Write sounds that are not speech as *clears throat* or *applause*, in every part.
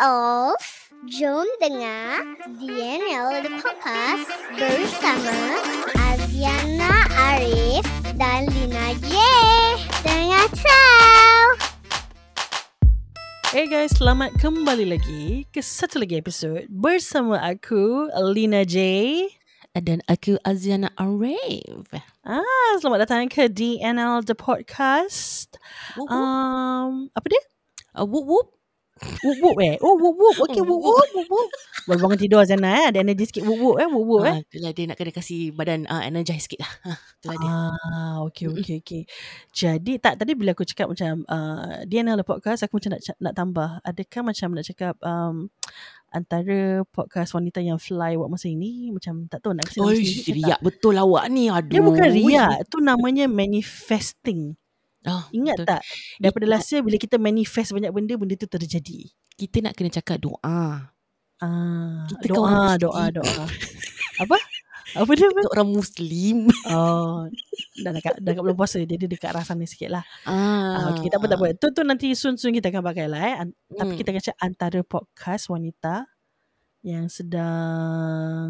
of Jom dengar DNL The Podcast bersama Aziana Arif dan Lina J. Dengar tahu. Hey guys, selamat kembali lagi ke satu lagi episod bersama aku, Lina J. Dan aku Aziana Arif. Ah, selamat datang ke DNL The Podcast. Whoop, whoop. Um, apa dia? Uh, whoop whoop. Whoop whoop eh. Oh, whoop whoop. Okay, whoop whoop, whoop whoop. Baru bangun tidur Zana eh. Ada energy sikit whoop whoop eh. Whoop whoop eh. Ah, itulah dia nak kena kasih badan uh, energize sikit lah. Ha, *laughs* itulah dia. Ah, okay, okay, okay. Jadi, tak, tadi bila aku cakap macam uh, DNL The Podcast, aku macam nak, nak tambah. Adakah macam nak cakap um, antara podcast wanita yang fly buat masa ini, macam tak tahu nak kasi nama Oi, sendiri ke tak? riak betul awak ni. Aduh. Dia bukan riak. Itu namanya manifesting. Ah, Ingat betul. tak? Daripada Itu- last year bila kita manifest banyak benda, benda tu terjadi. Kita nak kena cakap doa. Ah, Kita doa, Muslim. doa, doa. Apa? Apa dia? Kita orang Muslim. Oh, dah dekat, dah dekat bulan puasa. Dia, dekat arah sikit lah. Ah, Ah, okay, tak apa, tak apa. Tu, tu nanti soon-soon kita akan pakai lah eh. An- Tapi Hmm. kita akan cakap antara podcast wanita yang sedang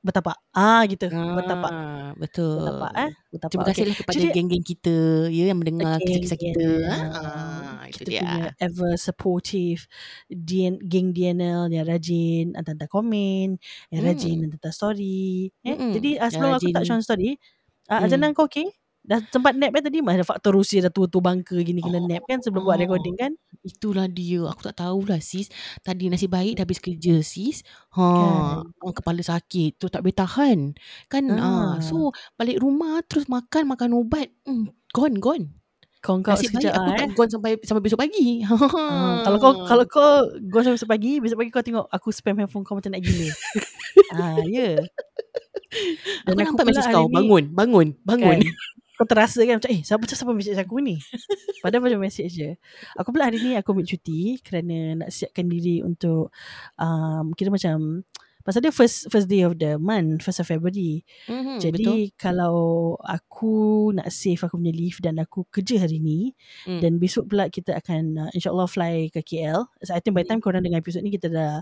bertapak. Ah, gitu. Bertapak. Ah, betul. Bertapak eh. Bertapak. Terima okay. kasihlah kepada Jadi- geng-geng kita ya yang mendengar Okay, kisah-kisah kita. yeah. Ah, itu kita dia. punya ever supportive DN, geng DNL yang rajin hantar-hantar komen, yang Hmm. rajin hantar story. Eh? Mm-mm. Jadi uh, Yang sebelum aku tak share story, uh, Hmm. Azana kau okay? Dah sempat nap kan tadi? Mana faktor Rusia dah tua-tua bangka gini kena Oh. nap kan sebelum buat Oh. recording kan? Itulah dia. Aku tak tahulah sis. Tadi nasib baik dah habis kerja sis. Ha, Kan. kan. kepala sakit tu tak boleh tahan. Kan Ah. ah. so balik rumah terus makan makan ubat. Hmm, gone gone. Kau kau sekejap aku ah, tak eh. gone sampai sampai besok pagi. Ah, kalau kau kalau kau go sampai besok pagi, besok pagi kau tengok aku spam handphone kau macam nak gila. *laughs* ah, ya. aku nampak pula mesej hari kau ni- bangun bangun bangun. Kan? Kau terasa kan macam eh siapa siapa message aku ni. *laughs* Padahal macam message je. Aku pula hari ni aku ambil cuti kerana nak siapkan diri untuk um, kira macam pasal dia first first day of the month, first of February. Hmm, Jadi kalau aku nak save aku punya leave dan aku kerja hari ni Hmm. dan besok pula kita akan uh, insyaallah fly ke KL. So I think by the time korang dengar episod ni kita dah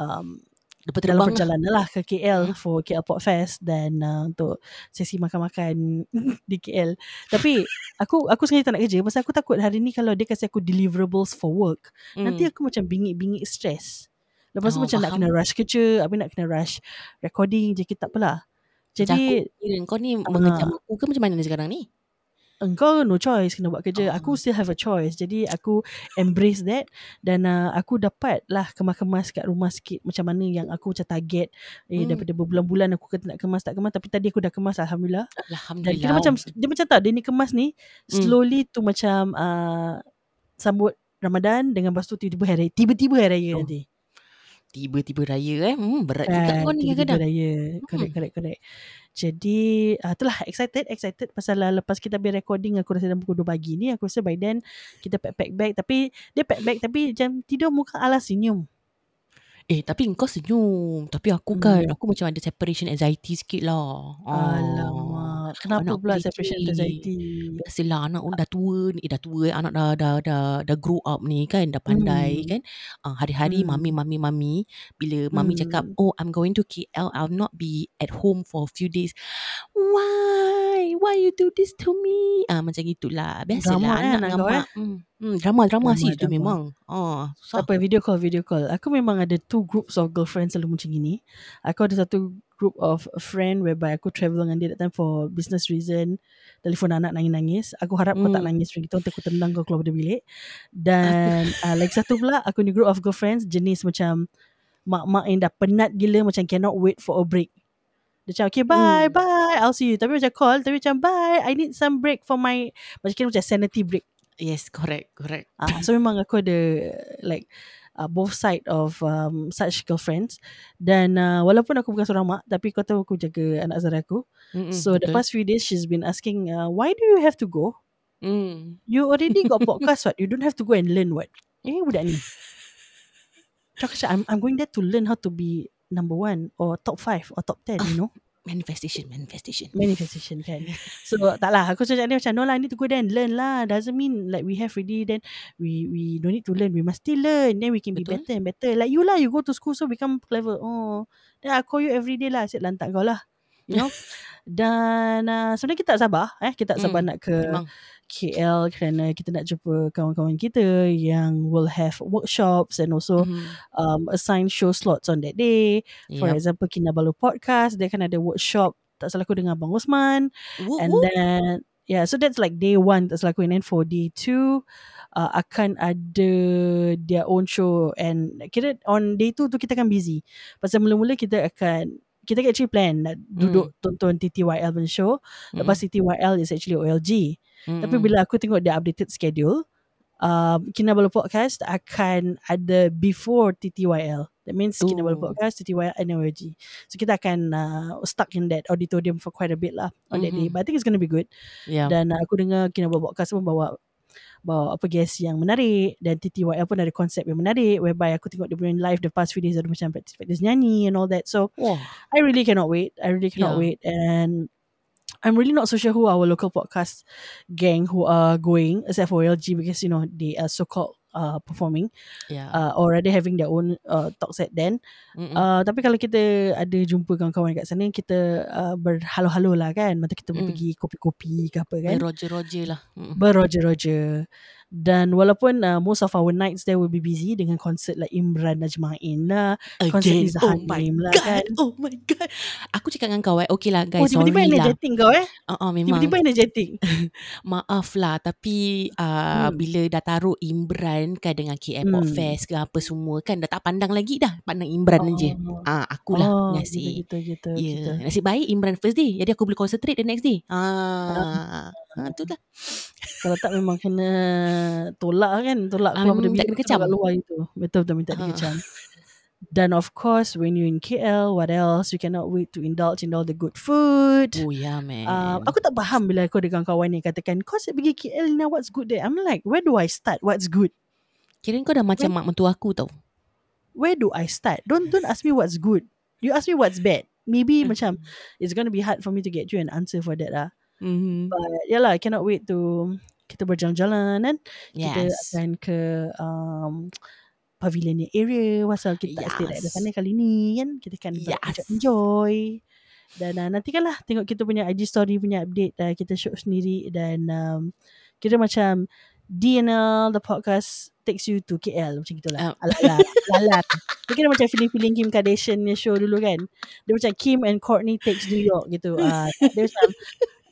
um, Lepas dalam terbang lah. perjalanan lah ke KL for KL Port Fest dan uh, untuk sesi makan-makan *laughs* di KL. Tapi aku aku sengaja tak nak kerja pasal aku takut hari ni kalau dia kasi aku deliverables for work, Hmm. nanti aku macam bingit-bingit stress. Lepas tu Oh, macam nak faham. kena rush kerja, habis nak kena rush recording je kita tak apalah. Macam Jadi aku kira kau ni Ah. mengecam aku ke macam mana sekarang ni? Engkau no choice kena buat kerja. Ah. Aku still have a choice. Jadi aku embrace that dan uh, aku dapat lah kemas-kemas kat rumah sikit macam mana yang aku macam target eh Hmm. daripada berbulan-bulan aku kata nak kemas tak kemas tapi tadi aku dah kemas alhamdulillah. Dan Alhamdulillah. kira macam dia macam tak dia ni kemas ni Hmm. slowly tu macam uh, sambut Ramadan dengan lepas tu tiba-tiba hari raya. Tiba-tiba hari raya Oh. nanti. tiba-tiba raya eh. Hmm, berat juga Kan, kau ni tiba-tiba kadang-kadang. raya. Correct, Hmm. correct, correct. Jadi, uh, itulah excited, excited pasal uh, lepas kita habis recording aku rasa dalam pukul 2 pagi ni, aku rasa by then kita pack-pack bag. Tapi, dia pack bag tapi macam tidur muka ala senyum. Eh tapi kau senyum Tapi aku Hmm. kan Aku macam ada separation anxiety sikit lah Ah, Alamak. Kenapa anak pula separation anxiety? Biasalah anak dah tua ni Eh dah tua Anak dah dah dah, dah grow up ni kan Dah pandai Hmm. kan uh, Hari-hari Hmm. mami mami mami Bila mami cakap Hmm. Oh I'm going to KL I'll not be at home for a few days Why Why you do this to me ah Macam gitulah Biasalah Drama, eh, anak dengan kau, eh? mak hmm. Hmm, Drama-drama Drama, sih tu drama. memang ah, susah. apa, video call, video call. Aku memang ada two groups of girlfriends selalu macam gini. Aku ada satu group of friend whereby aku travel dengan dia that time for business reason. Telefon anak nangis-nangis. Aku harap kau tak Hmm. nangis macam gitu. Nanti aku tendang kau keluar dari bilik. Dan uh, *laughs* lagi satu pula, aku ni group of girlfriends jenis macam mak-mak yang dah penat gila macam cannot wait for a break. Dia macam, okay bye, Hmm. bye, I'll see you. Tapi macam call, tapi macam bye, I need some break for my, macam kira macam sanity break. Yes correct Correct Ah, so memang aku ada like uh, both side of um, such girlfriends dan uh, walaupun aku bukan seorang mak tapi kau tahu aku jaga anak Zara aku. Mm-mm, so the betul. past few days she's been asking uh, why do you have to go? Hmm. You already got *laughs* podcast what? You don't have to go and learn what? Eh budak ni. *laughs* Cakap, I'm, I'm going there to learn how to be number one or top five or top ten, you know? Manifestation, manifestation. manifestation kan. *laughs* So tak lah aku cakap dia macam no lah need to go there and learn lah. Doesn't mean like we have already then we we don't need to learn. We must still learn. Then we can be Betul. better and better. Like you lah you go to school so become clever. Oh. Then I call you every day lah. Asyik lantak kau lah. You know? *laughs* Dan uh, sebenarnya kita tak sabar eh. Kita tak sabar Hmm, nak ke Memang. KL kerana kita nak jumpa kawan-kawan kita yang will have workshops and also Mhm. um, assign show slots on that day. For example Kinabalu podcast Dia kan ada workshop Tak salah aku dengan Abang Osman. Woo, And then Yeah so that's like day one Tak salah aku And then for day two uh, Akan ada Their own show. And kira on day two tu Kita akan busy. Pasal mula-mula kita akan Kita kan actually plan Nak duduk tonton TTYL punya show Lepas TTYL is actually OLG Mm-mm. Tapi bila aku tengok the updated schedule um, Kinabalu Podcast akan ada before TTYL. That means Oh. Kinabalu Podcast, TTYL and OLG. So kita akan uh, stuck in that auditorium for quite a bit lah on that day. But I think it's going to be good. Yeah. Dan uh, aku dengar Kinabalu Podcast pun bawa bawa apa guest yang menarik dan TTYL pun ada konsep yang menarik whereby aku tengok dia punya live the past few days ada macam practice-practice nyanyi and all that so Wah. I really cannot wait I really cannot Yeah. wait and I'm really not so sure who our local podcast gang who are going except for LG because you know they are so called uh, performing Yeah. uh, or rather having their own uh, talk set then Mm-mm. uh, tapi kalau kita ada jumpa kawan-kawan kat sana kita uh, berhalo-halo lah kan mata kita Mm. pergi kopi-kopi ke apa kan Roger-roger lah. Berroger-roger dan walaupun uh, most of our nights there will be busy dengan konsert like Imran Najmain lah konsert. Izzah Oh Hanim lah god. kan Oh my god. Aku cakap dengan kau eh. Okay lah oh guys. tiba-tiba sorry lah. energetic kau eh Uh, uh, memang. tiba-tiba energetic *laughs* Maaf lah. Tapi uh, Hmm. bila dah taruh Imran kan dengan Pop Hmm. Fest ke apa semua kan. Dah tak pandang lagi dah. Pandang Imran je. Oh. Ah, akulah oh, nasib. gitu gitu Ya, gitu. yeah. nasib baik Imran first day. Jadi aku boleh concentrate the next day. Ah, ah tu lah. *laughs* Kalau tak memang kena tolak kan, tolak Ah, keluar memang dari minta tu kecam. kat luar itu. Betul betul minta Ah. dikecam. Dan of course when you in KL, what else? You cannot wait to indulge in all the good food. Oh yeah man. Uh, aku tak faham bila aku ada kawan-kawan ni katakan kau asyik pergi KL Lina what's good there I'm like where do I start what's good Kira kau dah macam mak mentua aku tau. where do I start don't don't ask me what's good you ask me what's bad maybe macam it's gonna be hard for me to get you an answer for that lah Mm-hmm. But yeah lah, I cannot wait to kita berjalan-jalan kan. Kita Yes. akan ke um, pavilion area pasal kita tak stay Yes. dekat sana kali ni kan. Kita akan Yes. yes. enjoy. Dan uh, nantikanlah tengok kita punya IG story punya update uh, kita shoot sendiri dan um, kita macam DNL the podcast takes you to KL macam gitulah. Ala-ala. Ala-ala. Dia kira macam feeling-feeling Kim Kardashian punya show dulu kan. Dia macam Kim and Courtney takes New York gitu. Uh, dia macam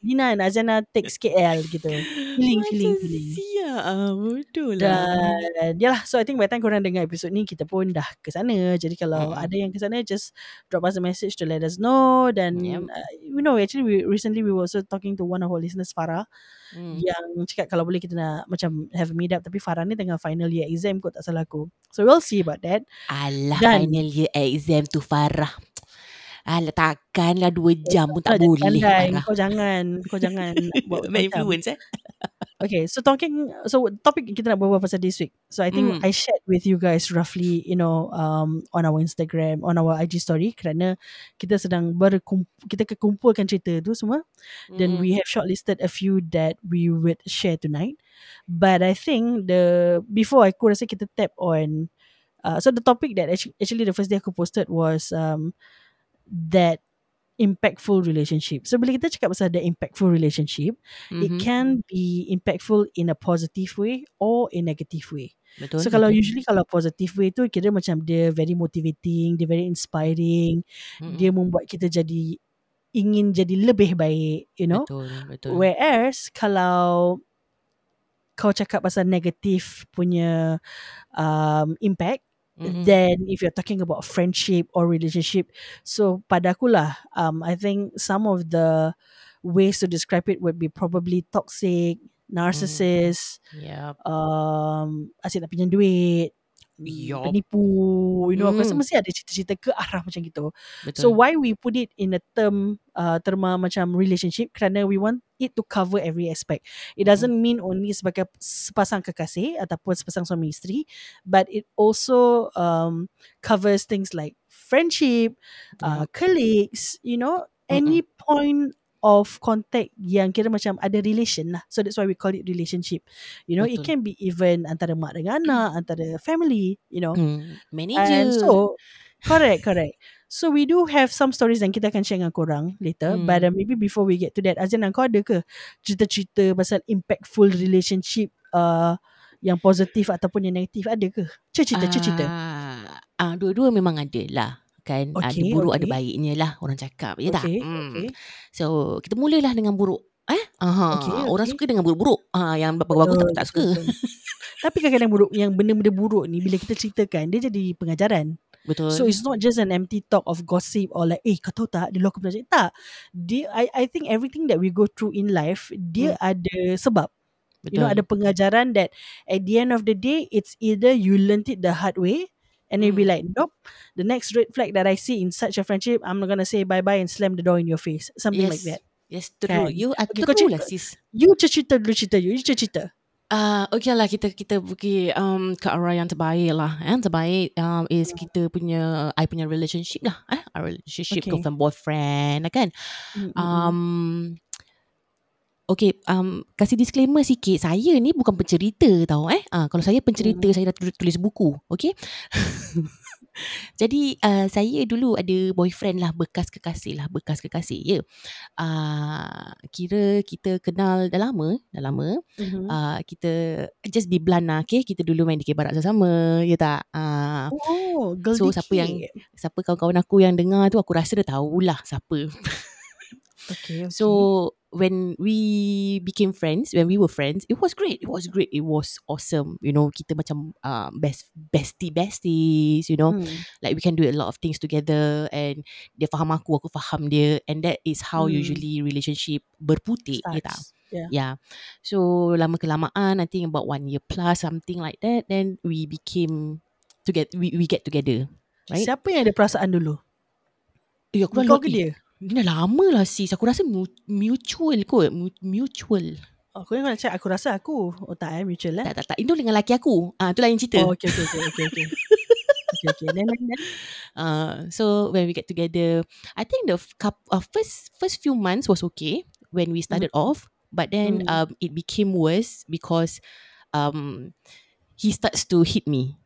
Dina and Azana takes KL gitu. Feeling, feeling, feeling. Siap. Ah, betul lah. Dan yalah so I think by time korang dengar episod ni kita pun dah ke sana. Jadi kalau Mm-mm. ada yang ke sana just drop us a message to let us know dan Yep. uh, you know actually we recently we were also talking to one of our listeners Farah Hmm. yang cakap kalau boleh kita nak macam have a meet up tapi Farah ni tengah final year exam kot tak salah aku. So we'll see about that. Alah Dan- final year exam tu Farah. Alah takkanlah dua jam pun tak jangan boleh pandai. Farah. Kau jangan kau jangan *laughs* buat macam. influence eh. Okay, so talking, so topik kita nak berbual pasal this week. So I think Mm. I shared with you guys roughly, you know, um, on our Instagram, on our IG story kerana kita sedang berkumpul, kita kekumpulkan cerita tu semua. Then Mm. we have shortlisted a few that we would share tonight. But I think the before aku rasa kita tap on, uh, so the topic that actually, actually the first day aku posted was um, that impactful relationship. So bila kita cakap pasal the impactful relationship, it Mhm. can be impactful in a positive way or in negative way. Betul. so kalau usually kalau positive way tu kira macam dia very motivating, dia very inspiring, Mm-mm. dia membuat kita jadi ingin jadi lebih baik, you know. Betul, betul. Whereas kalau kau cakap pasal negative punya um, impact, Mm-mm. then if you're talking about friendship or relationship, so pada aku lah, um, I think some of the ways to describe it would be probably toxic, narcissist, Yep. um, asyik nak pinjam duit, Yup. penipu, you know, aku rasa Mm. mesti ada cerita-cerita ke arah macam gitu. Betul. So why we put it in a term, uh, terma macam relationship kerana we want it to cover every aspect. It doesn't mean only sebagai sepasang kekasih ataupun sepasang suami isteri, but it also um, covers things like friendship, uh, colleagues, you know, any point of contact yang kira macam ada relation lah. So that's why we call it relationship. You know, it Betul. can be even antara mak dengan anak, antara family, you know. And Manager. so, correct, correct. So we do have some stories yang kita akan share dengan korang later. Hmm. But uh, maybe before we get to that, Azan kau ada ke cerita-cerita pasal impactful relationship uh, yang positif ataupun yang negatif ada ke? Cerita, cerita. Ah, ah, dua-dua memang ada lah kan ada Okay, buruk ada okay. baiknya lah orang cakap ya tak Okay, Hmm. okay. so kita mulalah dengan buruk eh aha Okay, orang okay. suka dengan buruk-buruk ah yang bagus-bagus tak, tak suka. *laughs* Tapi kadang-kadang buruk yang benda-benda buruk ni bila kita ceritakan dia jadi pengajaran. Betul So it's not just an empty talk of gossip or like eh kau tahu tak dulu aku belajar tak. Dia I I think everything that we go through in life dia ada sebab. betul You know ada pengajaran that at the end of the day it's either you learnt it the hard way and you be Hmm. like nope the next red flag that I see in such a friendship I'm not gonna say bye bye and slam the door in your face something yes like that. yes true Kan? you are Okay, true lah sis You cerita dulu cerita you, you cerita. Uh, okay lah kita kita pergi um, ke arah yang terbaik lah. Yang terbaik um, is kita punya I punya relationship lah. Eh, a relationship Okay. girlfriend boyfriend lah kan. Mm, mm, mm. Um, okay, um, kasih disclaimer sikit. Saya ni bukan pencerita tau eh. Ah, kalau saya pencerita, Hmm. saya dah tulis buku. Okay. *laughs* *laughs* Jadi uh, saya dulu ada boyfriend lah bekas kekasih lah bekas kekasih ya. Uh, kira kita kenal dah lama dah lama Mhm. uh, kita just be blunt lah okay kita dulu main di barat sama-sama ya tak uh, Oh, girl so, siapa yang- siapa kawan-kawan aku yang dengar tu aku rasa dia tahulah siapa okay, *laughs* okay. So when we became friends, when we were friends, it was great. It was great. It was awesome. You know, kita macam uh, best bestie besties. You know, Hmm. like we can do a lot of things together. And dia faham aku, aku faham dia. And that is how Hmm. usually relationship berputik. Ya tak? Yeah. Yeah. So lama kelamaan, I think about one year plus something like that. Then we became to get we we get together. Right? Siapa yang ada perasaan dulu? Eh, aku Kau ke dia? Dia dah lama lah sis. Aku rasa mu- mutual kot. Mu- Mutual. Aku yang nak cakap aku rasa aku. Oh tak eh mutual eh. Tak, tak, tak. Itu dengan laki aku. Ah, tu lain cerita. Oh okay okay okay okay okay. okay okay. Then then then. Uh, *laughs* so when we get together, I think the coup- uh, first first few months was okay when we started off, but then Mm. um, it became worse because um, he starts to hit me.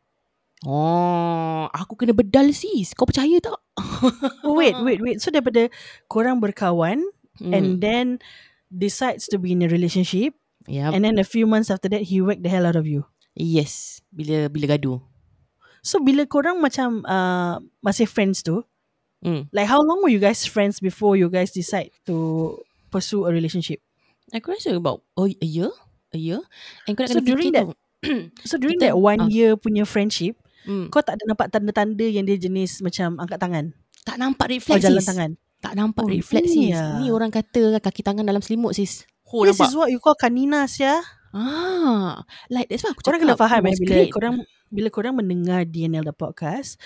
Oh, aku kena bedal sis. Kau percaya tak? Oh, wait wait wait. So daripada korang berkawan Hmm. and then decides to be in a relationship yeah. and then a few months after that he whacked the hell out of you. yes, bila bila gaduh. So bila korang macam uh, masih friends tu, Hmm. like how long were you guys friends before you guys decide to pursue a relationship? Aku rasa about oh, a year, a year. And kau nak So kena during tau. *clears throat* So during Kita- that one ah. year punya friendship, Hmm. kau tak ada nampak tanda-tanda yang dia jenis macam angkat tangan Tak nampak or flag jalan sis. tangan? Tak nampak Oh, flag ni sis. Ni orang kata kaki tangan dalam selimut sis. Oh, This nampak. is what you call kaninas ya. Ah, like that's why aku Korang cakap. kena faham eh bila great. korang bila korang mendengar DNL the podcast,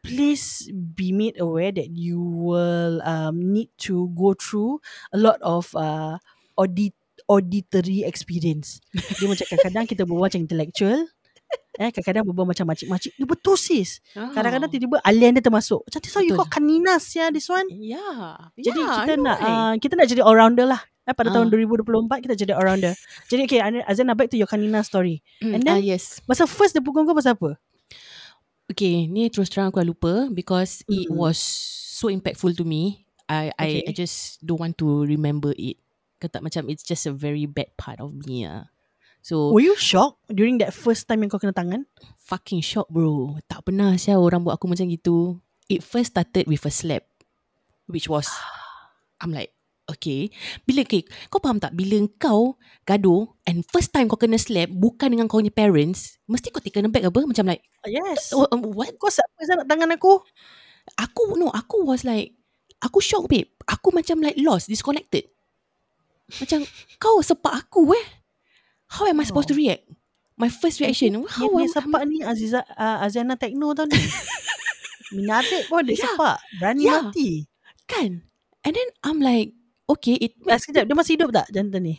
please be made aware that you will um, need to go through a lot of uh, audit auditory experience. Dia macam kadang-kadang kita berbual macam intellectual. *laughs* Eh, kadang-kadang berbual macam makcik-makcik. Dia betul sis. Ah. Kadang-kadang tiba-tiba alien dia termasuk. Macam this how you call kaninas ya this one. Yeah. Jadi yeah, kita nak right? uh, kita nak jadi all rounder lah. Eh, pada tahun Ah. 2024 kita jadi all rounder. Jadi okay Azan back to your kanina story. Mm, and then- ah, yes. Masa first dia pukul kau pasal apa? Okay, ni terus terang aku lupa because it Mm. was so impactful to me. I I Okay. I just don't want to remember it. Kata macam it's just a very bad part of me ah. So Were you shocked during that first time yang kau kena tangan? fucking shock bro. Tak pernah saya orang buat aku macam gitu. It first started with a slap. Which was *sighs* I'm like Okay Bila okay, Kau faham tak Bila kau Gaduh And first time kau kena slap Bukan dengan kau punya parents Mesti kau taken aback apa Macam like Yes. oh, um, What Kau siapa yang nak tangan aku? Aku no Aku was like Aku shock babe Aku macam like lost Disconnected Macam Kau sepak aku eh How am I supposed to react My first reaction How Yang am dia sepak ni Aziza uh, Aziana Tekno tau ni. *laughs* Minatik pun dia Ya. sepak. Berani Ya. mati. Kan And then I'm like Okay it Ah, sekejap, dia masih hidup tak jantan ni?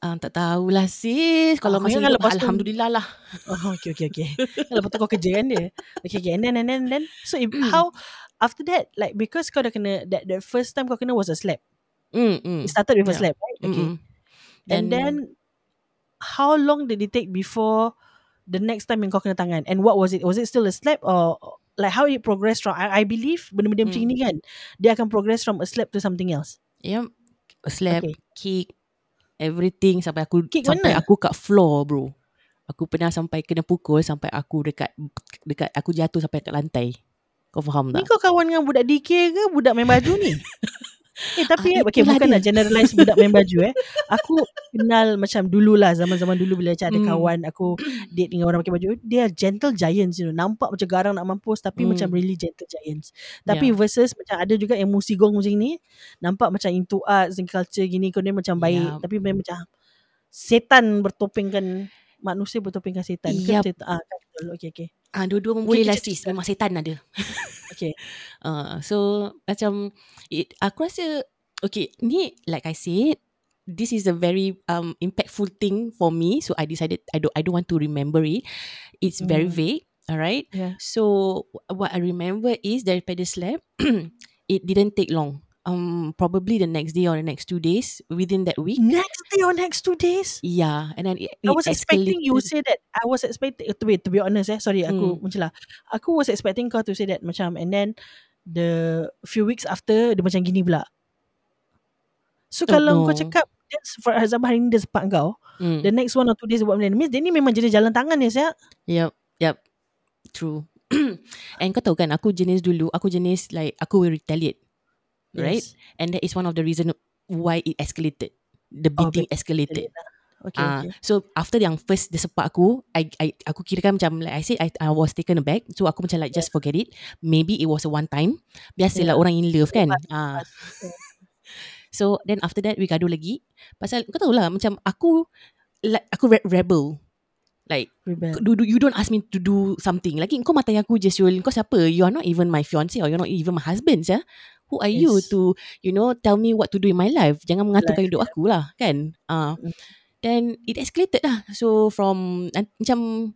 uh, Tak tahulah sis Kalau Ah, masih hidup lepas tu- Alhamdulillah lah *laughs* Oh, okay, okay, okay. Lepas tu kau kerja kan dia. Okay, okay. And then, and then, and then. So, if, Hmm. how after that like because kau dah kena that the first time kau kena was a slap. Mm, mm. It started with a Yeah. slap, right? Okay. Mm-mm. And then how long did it take before the next time yang kau kena tangan? And what was it? Was it still a slap or like how it progressed from I, I believe benda-benda macam Hmm. ni kan dia akan progress from a slap to something else. Yeah, slap, Okay. kick, everything sampai aku Kick sampai mana? aku kat floor, bro. Aku pernah sampai kena pukul sampai aku dekat dekat aku jatuh sampai kat lantai. Kau faham Ni tak? kau kawan dengan budak DK ke budak main baju ni? *laughs* eh tapi Ah, okay, bukan dia. nak generalize budak main baju eh. Aku kenal macam dululah zaman-zaman dulu bila macam ada Hmm. kawan aku date dengan orang pakai baju. Dia gentle giants you know. Nampak macam garang nak mampus tapi Hmm. macam really gentle giants. Tapi versus macam ada juga yang musigong macam ni. Nampak macam into arts and culture gini. Kau dia macam baik. Yup. Tapi memang macam setan bertopengkan manusia bertopengkan setan. Yup. Ke setan? Ah, kan, betul. Okay, okay. Ah, dua-dua Boleh sis. Memang setan ada. *laughs* Okay. Uh, so macam it, aku rasa okay ni like I said this is a very um impactful thing for me so I decided I don't I don't want to remember it it's very Mm. vague alright Yeah. so what I remember is daripada slap *clears throat* it didn't take long um probably the next day or the next two days within that week Next day or next two days? yeah and then it, I it was expecting you escalated. say that. I was expecting to be to be honest eh. Sorry, aku Hmm. macam lah. Aku was expecting kau to say that macam and then the few weeks after dia macam gini pula. So Oh, kalau kau no. cakap that's for example hari ni dia sepak kau, mm. the next one or two days buat benda ni, means dia ni memang jenis jalan tangan ya saya. Yep, yep. True. *clears throat* And kau tahu kan aku jenis dulu aku jenis like aku will retaliate. Right? And that is one of the reason why it escalated. The Oh, beating escalated. Okay, Ah, okay. so after yang first dia sepak aku, I, I aku kira kan macam like I said I, I was taken aback. So aku macam like just forget it. Maybe it was a one time. Biasalah Yeah. orang in love kan. Ah. yeah. *laughs* So then after that we gaduh lagi. Pasal kau tahu lah macam aku like aku re- rebel. Like Rebel. do, do, you don't ask me to do something. Lagi kau matai aku je Syul. Kau siapa? You are not even my fiance or you're not even my husband ya. Who are you Yes. to you know tell me what to do in my life? Jangan mengaturkan Life, hidup aku lah kan. Mm. then it escalated lah. So from and, macam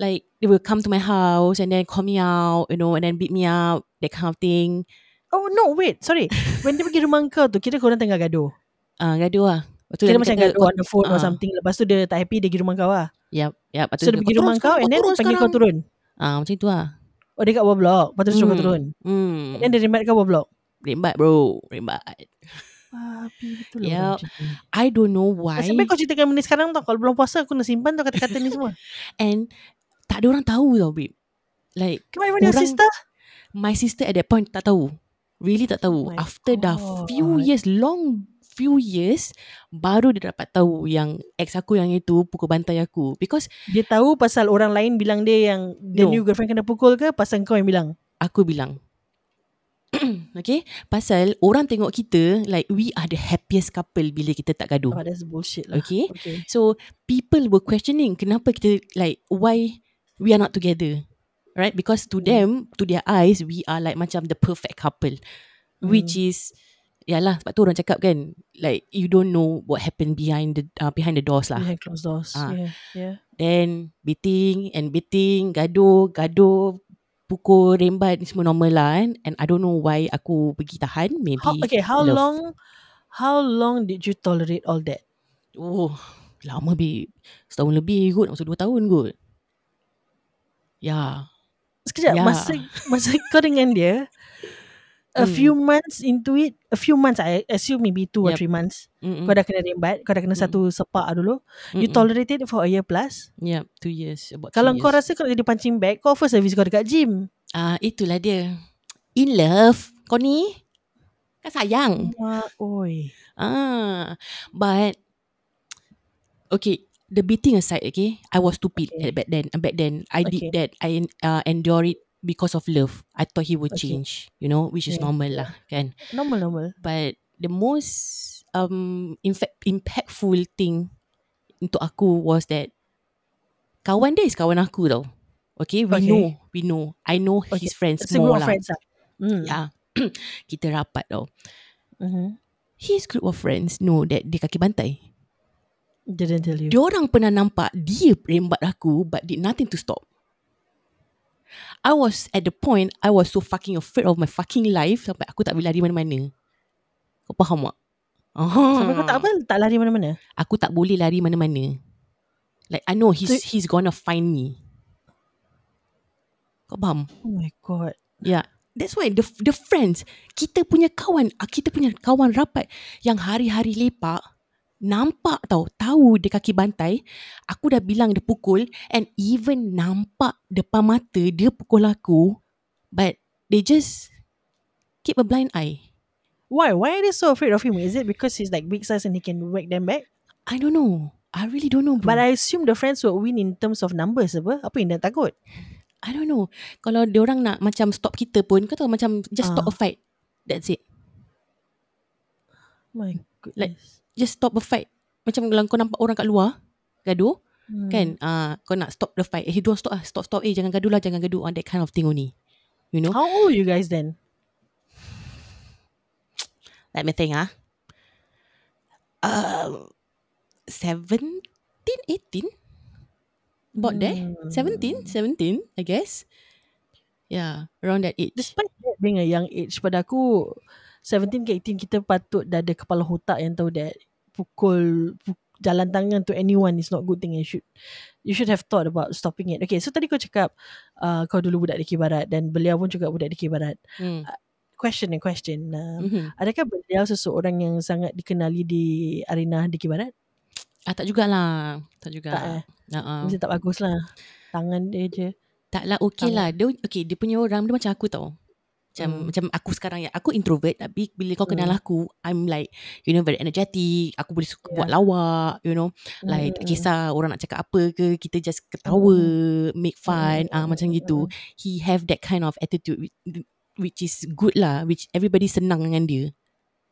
like they will come to my house and then call me out, you know, and then beat me up, that kind of thing. Oh no, wait. Sorry. When dia pergi rumah kau tu, kira korang tengah gaduh. Ah, gaduh lah. Lepas tu Kira dia macam gaduh on the phone or ah. something. Lepas tu dia tak happy, dia pergi rumah kau lah. Lepas tu So dia pergi "Kau rumah kau sekarang, and then kau turun panggil kau sekarang." turun. Ah, macam tu lah. Oh dia kat bawah blok. Lepas tu suruh kau Hmm. turun. Hmm. And then dia rembat kau bawah blok. Rembat bro, rembat. Babi betul lah. ni. I don't know why. Nasib baik kau ceritakan benda sekarang tau. Kalau belum puasa aku nak simpan tau kata-kata ni semua. *laughs* And tak ada orang tahu tau babe. Like your Orang- sister? my sister at that point tak tahu. Really tak tahu. Oh my After dah few God. years, long few years, baru dia dapat tahu yang ex aku yang itu pukul bantai aku. Because Dia tahu pasal orang lain bilang dia yang the No. new girlfriend kena pukul ke pasal kau yang bilang? aku bilang. *clears throat* okay? Pasal orang tengok kita like we are the happiest couple bila kita tak gaduh. Oh, that's bullshit lah. Okay? Okay. So people were questioning kenapa kita like why we are not together. Right? Because to Hmm. them, to their eyes, we are like macam the perfect couple. Which Hmm. is Yalah sebab tu orang cakap kan like you don't know what happened behind the uh, behind the doors lah. Behind closed doors. Ah. Yeah. Yeah. Then beating and beating, gaduh, gaduh, pukul, rembat ni semua normal lah kan. And I don't know why aku pergi tahan. Maybe How, okay, how love. long how long did you tolerate all that? Oh, lama babe. Setahun lebih kot, masa dua tahun kot. Ya. Sekejap, Ya. masa masa kau dengan dia a Hmm. few months into it, a few months I assume maybe two or Yep. three months. Mm-mm. Kau dah kena rembat, kau dah kena Mm. satu sepak dulu. You Mm-mm. tolerated it for a year plus. Yeah, two years. About Kalau two kau years. rasa kau nak jadi punching bag, kau offer service kau dekat gym. Ah, itulah dia. In love. Kau ni kan sayang. Wah, oi. Ah, but okay. The beating aside, okay, I was stupid Okay. at back then. uh, Back then, I Okay. did that. I uh, endure it because of love. I thought he would Okay. change, you know, which is Yeah, normal lah, kan. Normal, normal. But the most um in fact impactful thing untuk aku was that kawan dia is kawan aku tau. Okay, we Okay. know, we know. I know Okay. his friends It's a group more of lah. friends lah. Mm. Yeah, *clears throat* kita rapat tau. Mm-hmm. His group of friends know that dia kaki bantai. Didn't tell you. Dia orang pernah nampak dia rembat aku but did nothing to stop. I was at the point I was so fucking afraid of my fucking life sampai aku tak boleh lari mana-mana. Kau faham tak? Oh. Sampai kau tak apa Tak lari mana-mana Aku tak boleh lari mana-mana. Like I know he's So- he's gonna find me. Kau faham? Oh my god Yeah. That's why the the friends kita punya kawan ah, kita punya kawan rapat yang hari-hari lepak nampak tau tahu dia kaki bantai aku dah bilang dia pukul and even nampak depan mata dia pukul aku but they just keep a blind eye. Why? Why are they so afraid of him? Is it because he's like big size And he can whack them back? I don't know. I really don't know bro. But I assume the friends will win In terms of numbers apa? Apa yang dia takut? I don't know. Kalau dia orang nak macam stop kita pun kau tahu macam just stop Ah. a fight. That's it. My goodness just stop a fight. Macam kalau kau nampak orang kat luar gaduh Hmm. Kan? Uh, Kau nak stop the fight. Eh don't stop lah Stop stop. Eh jangan gaduh lah Jangan gaduh. On that kind of thing only You know? How old you guys then? *tsk* Let me think ah. Uh, 17 18 About there? Hmm. 17 17 I guess. Yeah Around that age. Despite that being a young age Pada aku 17 ke 18 Kita patut dah ada kepala otak Yang tahu that Pukul pu- Jalan tangan to anyone Is not good thing You should You should have thought about Stopping it. Okay so tadi kau cakap uh, Kau dulu budak Dikir Barat Dan beliau pun juga Budak Dikir Barat hmm. Question and question. Uh, mm-hmm. Adakah beliau seseorang Yang sangat dikenali Di arena Dikir Barat ah, Tak jugalah. Tak juga. Tak eh? Uh-uh. Mesti tak bagus lah Tangan dia je. Tak lah okay Tangan. lah dia, Okay dia punya orang Dia macam aku tau macam Hmm. macam aku sekarang ya aku introvert tapi bila kau kenal Hmm. aku I'm like you know very energetic. Aku boleh suka Yeah. buat lawak you know. Like tak Mm, kisah orang nak cakap apa ke Kita just ketawa Make fun. Mm, ah Macam gitu. He have that kind of attitude which, is good lah Which everybody senang dengan dia.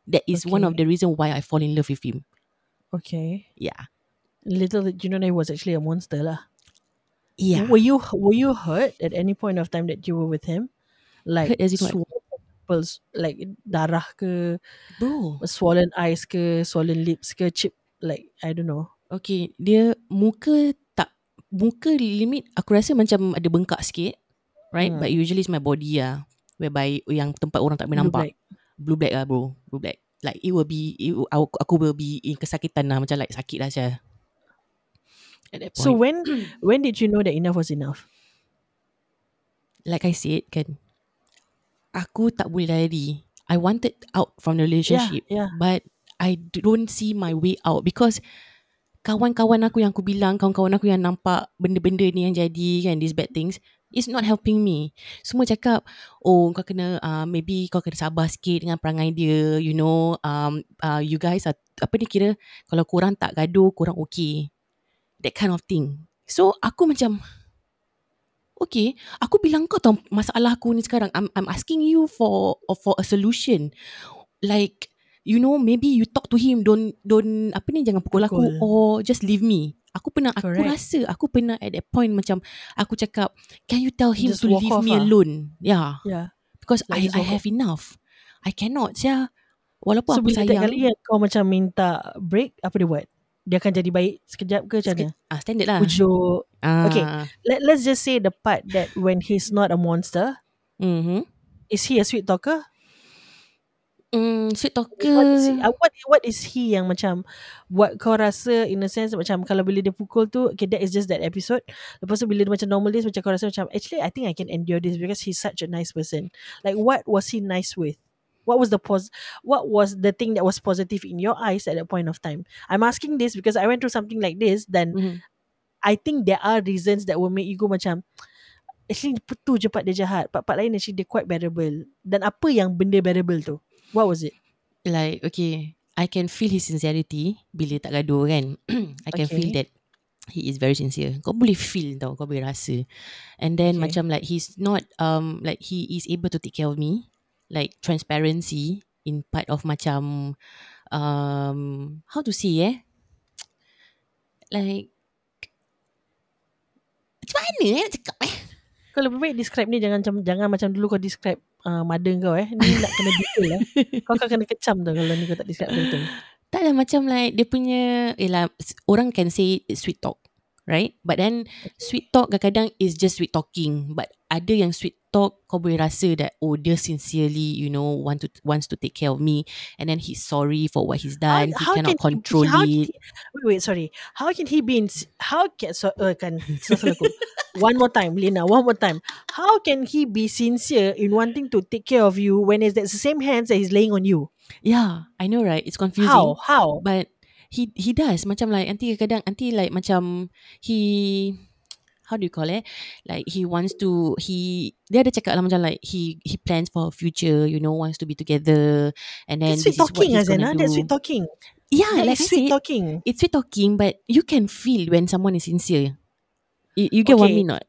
That is one of Okay. the reason Why I fall in love with him. Okay. Yeah. Little did you know that he was actually a monster lah. Yeah. Were you were you hurt at any point of time that you were with him? Like as in swollen pimples, like darah ke, Bro swollen eyes ke, swollen lips ke, chip like I don't know. Okay Dia muka tak Muka limit Aku rasa macam Ada bengkak sikit Right Hmm. But usually it's my body lah Whereby Yang tempat orang tak boleh Blue nampak black. Blue black lah bro Blue black Like it will be it, will- aku, aku will be in kesakitan lah Macam like sakit lah point So when *clears throat* when did you know that enough was enough? like I said kan aku tak boleh lari. I wanted out from the relationship Yeah, yeah. but I don't see my way out because kawan-kawan aku yang aku bilang kawan-kawan aku yang nampak benda-benda ni yang jadi kan these bad things it's not helping me. Semua cakap oh kau kena uh, maybe kau kena sabar sikit dengan perangai dia you know um, uh, you guys are, apa ni kira kalau korang tak gaduh korang okay. That kind of thing. So aku macam Okay, aku bilang kau tau masalah aku ni sekarang. I'm I'm asking you for for a solution. Like you know maybe you talk to him don't don't apa ni jangan pukul, aku or just leave me. Aku pernah aku Correct. rasa aku pernah at that point macam aku cakap can you tell him Just to leave off me ah. alone. Yeah, Yeah. because Like I I have enough. I cannot sia. Walaupun So aku bila setiap sayang. kali yang kau macam minta break, apa dia buat? Dia akan jadi baik sekejap ke macam mana? ah, standard lah. Pujuk. Ah. Okay. Let, let's just say the part that when he's not a monster, Mhm. is he a sweet talker? Mm, sweet talker. What is, he, uh, what, what is he yang macam buat kau rasa in a sense macam kalau bila dia pukul tu okay that is just that episode lepas tu bila dia macam normal days macam kau rasa macam actually I think I can endure this because he's such a nice person like what was he nice with what was the pos what was the thing that was positive in your eyes at that point of time I'm asking this because I went through something like this then Mhm. I think there are reasons that will make you go macam actually tu je part dia jahat. Part-part lain actually dia quite bearable. Dan apa yang benda bearable tu? What was it? Like okay I can feel his sincerity bila tak gaduh kan? *clears throat* I can Okay. feel that he is very sincere. Kau boleh feel tau kau boleh rasa. And then Okay. macam like he's not um like he is able to take care of me. Like transparency in part of macam um how to say eh? Like macam mana eh nak cakap eh Kau lebih baik describe ni jangan macam jangan macam dulu kau describe uh, mother kau eh. Ni nak kena detail eh. *laughs* Kau akan kena kecam tau kalau ni kau tak describe betul. Tak lah macam like dia punya Yelah Orang can say sweet talk right? But then sweet talk kadang-kadang is just sweet talking. But ada yang sweet talk kau boleh rasa that oh dia sincerely you know want to wants to take care of me and then he's sorry for what he's done. he cannot control how it. Can, wait, wait, sorry. How can he be in? How can so uh, kan? one more time, Lina. One more time. How can he be sincere in wanting to take care of you when it's the same hands that he's laying on you? Yeah, I know, right? It's confusing. How? How? But he he does macam like nanti kadang nanti like macam he how do you call it like he wants to he dia ada cakap lah macam like he he plans for future you know wants to be together and then sweet talking, Azana. That's sweet talking. yeah That like sweet said, talking. it's sweet talking but you can feel when someone is sincere you, you get what I Okay. mean not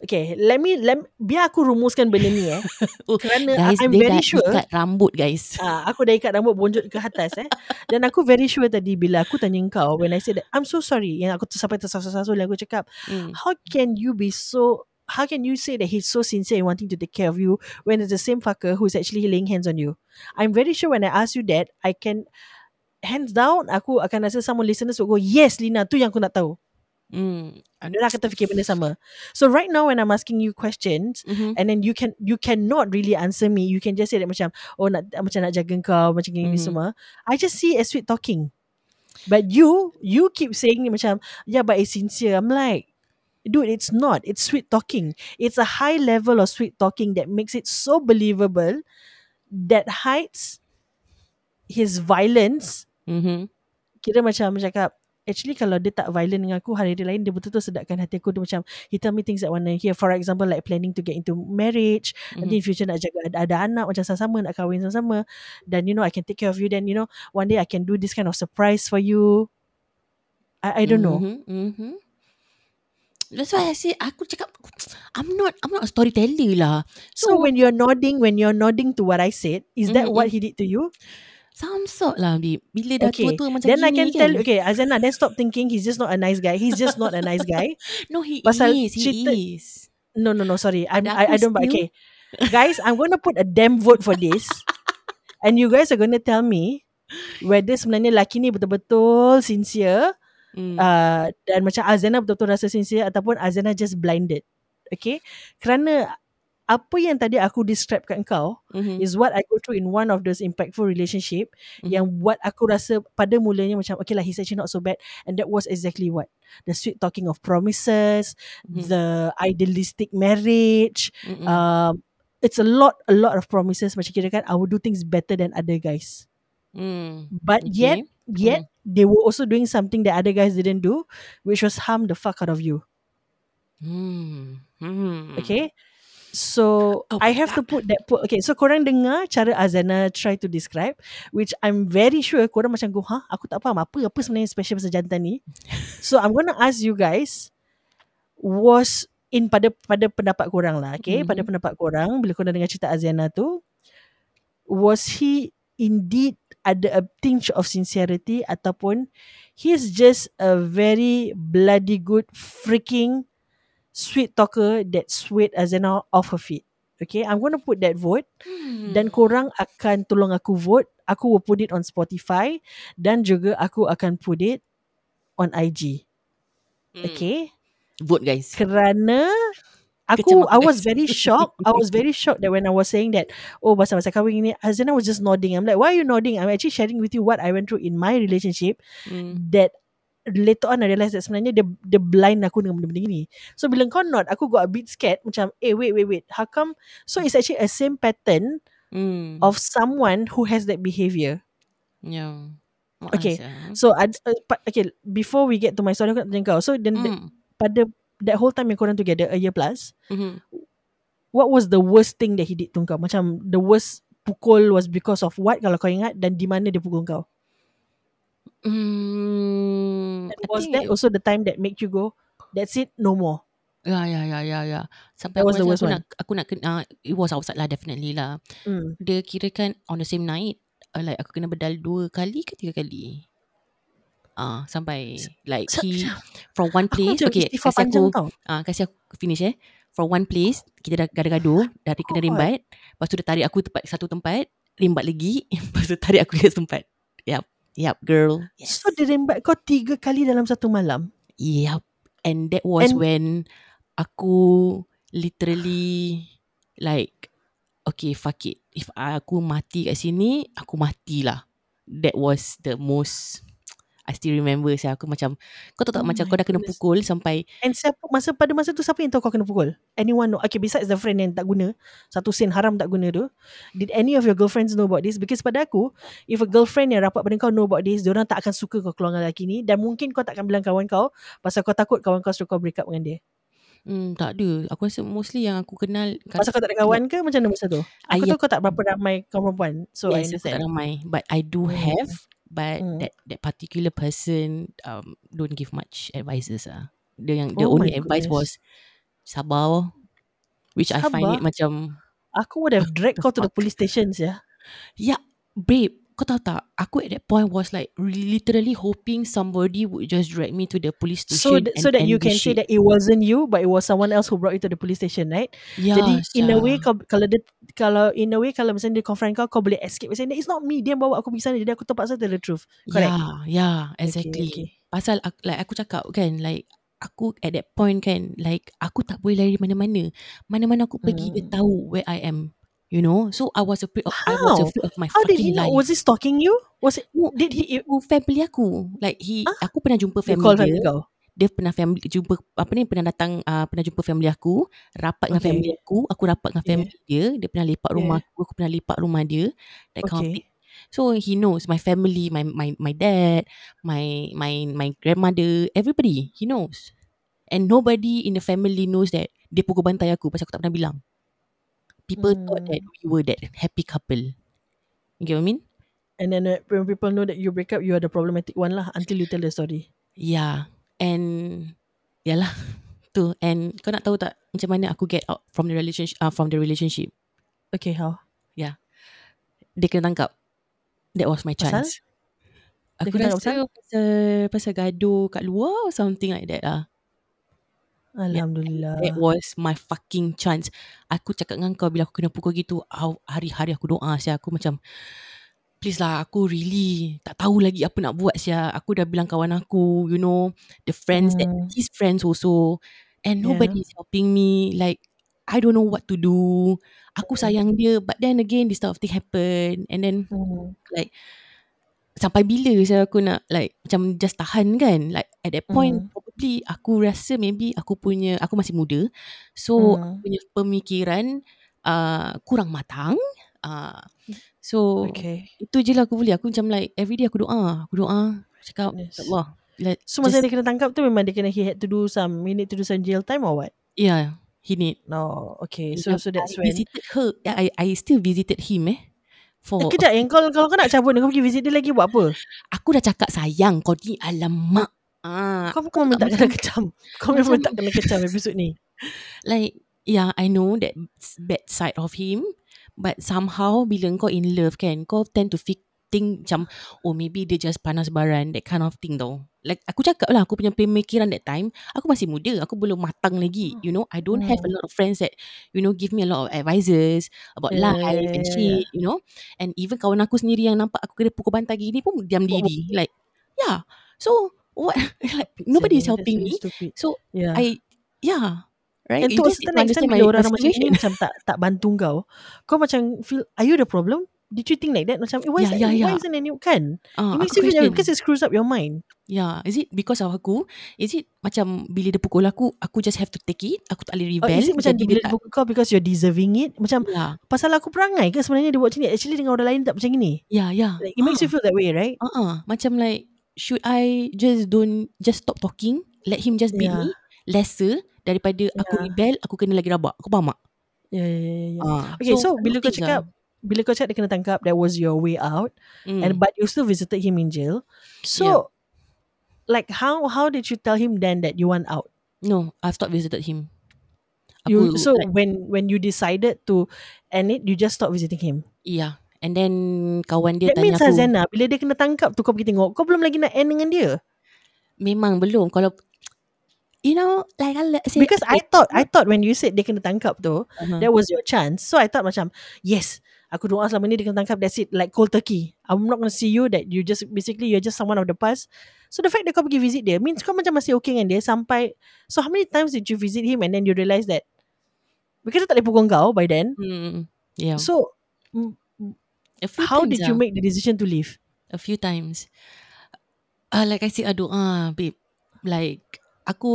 Okay, let me let biar aku rumuskan benda ni eh. *laughs* Kerana guys I'm very dah sure ikat rambut guys Ah, aku dah ikat rambut bonjot ke atas eh. Dan aku very sure tadi bila aku tanya kau when I said that I'm so sorry yang aku sampai tersasul-sasul yang aku cakap mm. how can you be so how can you say that he's so sincere in wanting to take care of you when it's the same fucker who's actually laying hands on you? I'm very sure when I ask you that I can hands down aku akan rasa some listeners will go yes Lina tu yang aku nak tahu. Mm. Dia akan terfikir benda sama. So right now when I'm asking you questions Mm-hmm. and then you can you cannot really answer me you can just say that macam oh nak macam nak jaga kau macam gini Mhm. semua I just see as sweet talking but you you keep saying macam yeah but it's sincere I'm like dude it's not it's sweet talking it's a high level of sweet talking that makes it so believable that hides his violence Mm-hmm. kira macam cakap actually kalau dia tak violent dengan aku hari-hari lain dia betul-betul sedapkan hati aku dia macam he tell me things that want to hear for example like planning to get into marriage Mm-hmm. nanti in future nak jaga ada, ada anak macam sama-sama nak kahwin sama-sama dan you know I can take care of you then you know one day I can do this kind of surprise for you I, I don't know Mm-hmm. Mm-hmm. That's why I say aku cakap I'm not I'm not a storyteller lah. so when you're nodding when you're nodding to what I said is that Mhm, what he did to you some sort lah babe. Bila dah okay tua-tua macam then I gini can kan. tell okay Azana then stop thinking he's just not a nice guy he's just not a nice guy *laughs* No he Pasal is, he cerita- is. No, no, no. Sorry, I'm, I, I don't. Okay, guys, I'm gonna put a damn vote for this, *laughs* and you guys are gonna tell me whether sebenarnya laki ni betul-betul sincere, Mm. uh, dan macam Azana betul-betul rasa sincere ataupun Azana just blinded. Okay, kerana apa yang tadi aku describe kat kau mm-hmm. is what I go through in one of those impactful relationship Mhm. yang buat aku rasa pada mulanya macam okay lah he's actually not so bad and that was exactly what the sweet talking of promises Mhm. the idealistic marriage Mm-mm. um, it's a lot a lot of promises macam kira kan I will do things better than other guys mm. but yet Okay. yet they were also doing something that other guys didn't do which was harm the fuck out of you Mm. Mm. okay so Oh I have to put that put okay so korang dengar cara Azana try to describe which I'm very sure korang macam go huh? Aku tak faham. Apa apa sebenarnya special pasal jantan ni? *laughs* So I'm gonna ask you guys was in pada pada pendapat korang lah okay? Mhm. pada pendapat korang bila korang dengar cerita Azana tu was he indeed ada a tinge of sincerity ataupun he's just a very bloody good freaking sweet talker that swayed Azana off her feet. Okay, I'm going to put that vote Hmm. dan korang akan tolong aku vote. Aku will put it on Spotify dan juga aku akan put it on IG. Mm. Okay, Vote guys. kerana aku Kecam aku, I was guys. very shocked. I was very shocked that when I was saying that oh pasal-pasal kahwin ni Azana was just nodding. I'm like why are you nodding? I'm actually sharing with you what I went through in my relationship Mm. that later on I realised that sebenarnya dia, dia blind aku dengan benda-benda gini. So bila kau nod, aku got a bit scared. Macam, eh wait, wait, wait. How come? So it's actually a same pattern Mm. of someone who has that behaviour. Yeah. Okay. Maaf, ah. So, ad, uh, okay, before we get to my story, aku nak tanya kau. So then the- Mm. pada that whole time yang korang together, a year plus, Mhm. what was the worst thing that he did to kau? Macam the worst pukul was because of what kalau kau ingat dan di mana dia pukul kau? Mm, And I was that it- also the time that make you go, that's it, no more? Ya ya ya ya ya. Sampai That aku was the worst aku one. nak aku nak kena uh, it was outside lah definitely lah. Hmm. Dia kira kan on the same night uh, like aku kena bedal dua kali ke tiga kali. Ah uh, sampai like he from one Aku place macam okay kasih aku ah uh, kasih aku finish eh. From one place kita dah gaduh-gaduh dari kena God. rimbat. Lepas tu dia tarik aku tempat satu tempat, rimbat lagi, *laughs* lepas tu tarik aku ke tempat. Yap. Yap girl. Yes. So dia rembat kau tiga kali dalam satu malam. Yap. And that was And- when aku literally like okay fuck it. If aku mati kat sini, aku matilah. That was the most I still remember saya aku macam kau tahu tak Oh macam kau dah kena goodness. pukul sampai And siapa, masa pada masa tu siapa yang tahu kau kena pukul? Anyone know? Okay, besides the friend yang tak guna, satu sen haram tak guna tu, did any of your girlfriends know about this? Because pada aku, if a girlfriend yang rapat pada kau know about this, diorang tak akan suka kau keluar dengan lelaki ni dan mungkin kau tak akan bilang kawan kau pasal kau takut kawan kau suruh kau break up dengan dia. hmm, tak ada. Aku rasa mostly yang aku kenal Pasal kau tak ada kawan ke macam mana masa tu? Aku Ayah- tahu kau tak berapa ramai kawan perempuan. So I yes, aku tak understand. ramai. But I do Hmm. have but Hmm. that that particular person um don't give much advices ah. The yang the Oh only advice goodness. was sabar which I find Sabar? it macam Aku would have dragged kau to the police station ya. *laughs* yeah babe kau tahu tak aku at that point was like literally hoping somebody would just drag me to the police So station th- so that you can say that it wasn't you but it was someone else who brought you to the police station, right? yeah, Jadi in a way kau kalau dia kalau in a way kalau misalnya dia confront kau kau boleh escape saying it's not me dia bawa aku pergi sana jadi aku terpaksa tell the truth. Correct. yeah yeah exactly okay. pasal aku, like aku cakap kan like aku at that point kan like aku tak boleh lari mana-mana mana-mana aku pergi dia Hmm. tahu where I am you know so I was afraid of I was How? afraid of my How did he fucking know? life Was he stalking you? Was it No, did he tahu family aku like he Ah? aku pernah jumpa you family call dia kau? dia pernah family jumpa apa ni pernah datang uh, pernah jumpa family aku rapat dengan Okay. family aku aku rapat dengan Yeah. family dia dia pernah lepak rumah Yeah. aku aku pernah lepak rumah dia that kind of Okay. thing so he knows my family my my my dad my my my grandmother everybody he knows and nobody in the family knows that dia pukul bantai aku pasal aku tak pernah bilang people thought that we were that happy couple you get what I mean And then uh, when people know that you break up, you are the problematic one lah until you tell the story. Yeah. And yalah *laughs* tu and kau nak tahu tak macam mana aku get out from the relationship uh, from the relationship. Okay, how? Dia kena tangkap. That was my Pasal? chance. Dia Aku rasa pasal pasal gaduh kat luar or something like that lah. Alhamdulillah. That was my fucking chance. Aku cakap dengan kau bila aku kena pukul gitu, aw- hari-hari aku doa sia aku macam please lah aku really tak tahu lagi apa nak buat sia. Aku dah bilang kawan aku, you know, the friends that Hmm. his friends also and Yeah. nobody is helping me like I don't know what to do. Aku Hmm. sayang dia but then again this type of thing happen and then Hmm. like sampai bila saya aku nak like macam just tahan kan like at that point Hmm. Probably aku rasa maybe aku punya aku masih muda so Hmm. aku punya pemikiran uh, kurang matang uh, so Okay. itu je lah aku boleh aku macam like everyday aku doa aku doa cakap Yes. Allah let So masa just, dia kena tangkap tu memang dia kena he had to do some he need to do some jail time or what? yeah he need No, okay. So so that's I when visited her I I still visited him eh for Eh, kejap yang kalau, kalau kau nak cabut kau pergi visit dia lagi buat apa? aku dah cakap sayang kau ni alamak ah Kau *laughs* kau memang tak macam- kena kecam. Kau memang tak kena kecam episod ni. like yeah I know that bad side of him but somehow bila kau in love kan kau tend to think, think macam oh maybe dia just panas baran that kind of thing tau. Like aku cakap lah aku punya pemikiran that time aku masih muda aku belum matang lagi you know? I don't have a Hmm. lot of friends that you know give me a lot of advices about Yeah, life yeah, and yeah, shit you know? And even kawan aku sendiri yang nampak aku kena pukul bantai gini pun diam diri like yeah. So what *laughs* like nobody is helping me Stupid. so Yeah. I yeah right And You to a certain extent bila orang macam ni macam tak tak bantu kau, kau macam feel are you the problem? Did you think like that? Macam eh, why, Yeah, is, yeah, why yeah. isn't any kan? Ah, It makes you feel because it screws up your mind. Yeah, is it because of aku? Is it macam bila dia pukul aku, aku just have to take it? Aku tak boleh rebel? is it macam dia dia bila buku kau because you're deserving it? Macam yeah, pasal aku perangai ke sebenarnya dia buat macam ni? Actually dengan orang lain tak macam ni. yeah, yeah. Like, it makes you feel that way, right? Ah, uh-uh. macam like, should I just don't, just stop talking? Let him just beat Yeah. me? Lesser daripada aku Yeah. rebel, aku kena lagi rabak. Kau faham tak? Yeah, yeah, yeah, yeah. Ah, Okay, so, I bila kau cakap bila kau cakap dia kena tangkap, that was your way out. lah. Mm. and but you still visited him in jail. So, Yeah. like how how did you tell him then that you want out? no, I've stopped visited him. You Aku, so like, when when you decided to end it, you just stop visiting him. yeah. And then kawan dia that tanya means aku, Azana, bila dia kena tangkap tu kau pergi tengok, kau belum lagi nak end dengan dia. memang belum. Kalau, you know, like I say, Because I thought I thought when you said dia kena tangkap tu, uh-huh. that was your chance. So I thought macam yes, Aku doa selama ni dia kena tangkap That's it Like cold turkey I'm not gonna see you That you just Basically you're just someone of the past So the fact that kau pergi visit dia Means kau macam masih okay dengan dia Sampai So how many times did you visit him And then you realise that Because dia tak boleh pukul kau By then Hmm. Yeah. So a few How times did you ah. make the decision to leave a few times. Uh, like I said, ah, babe. Like, aku,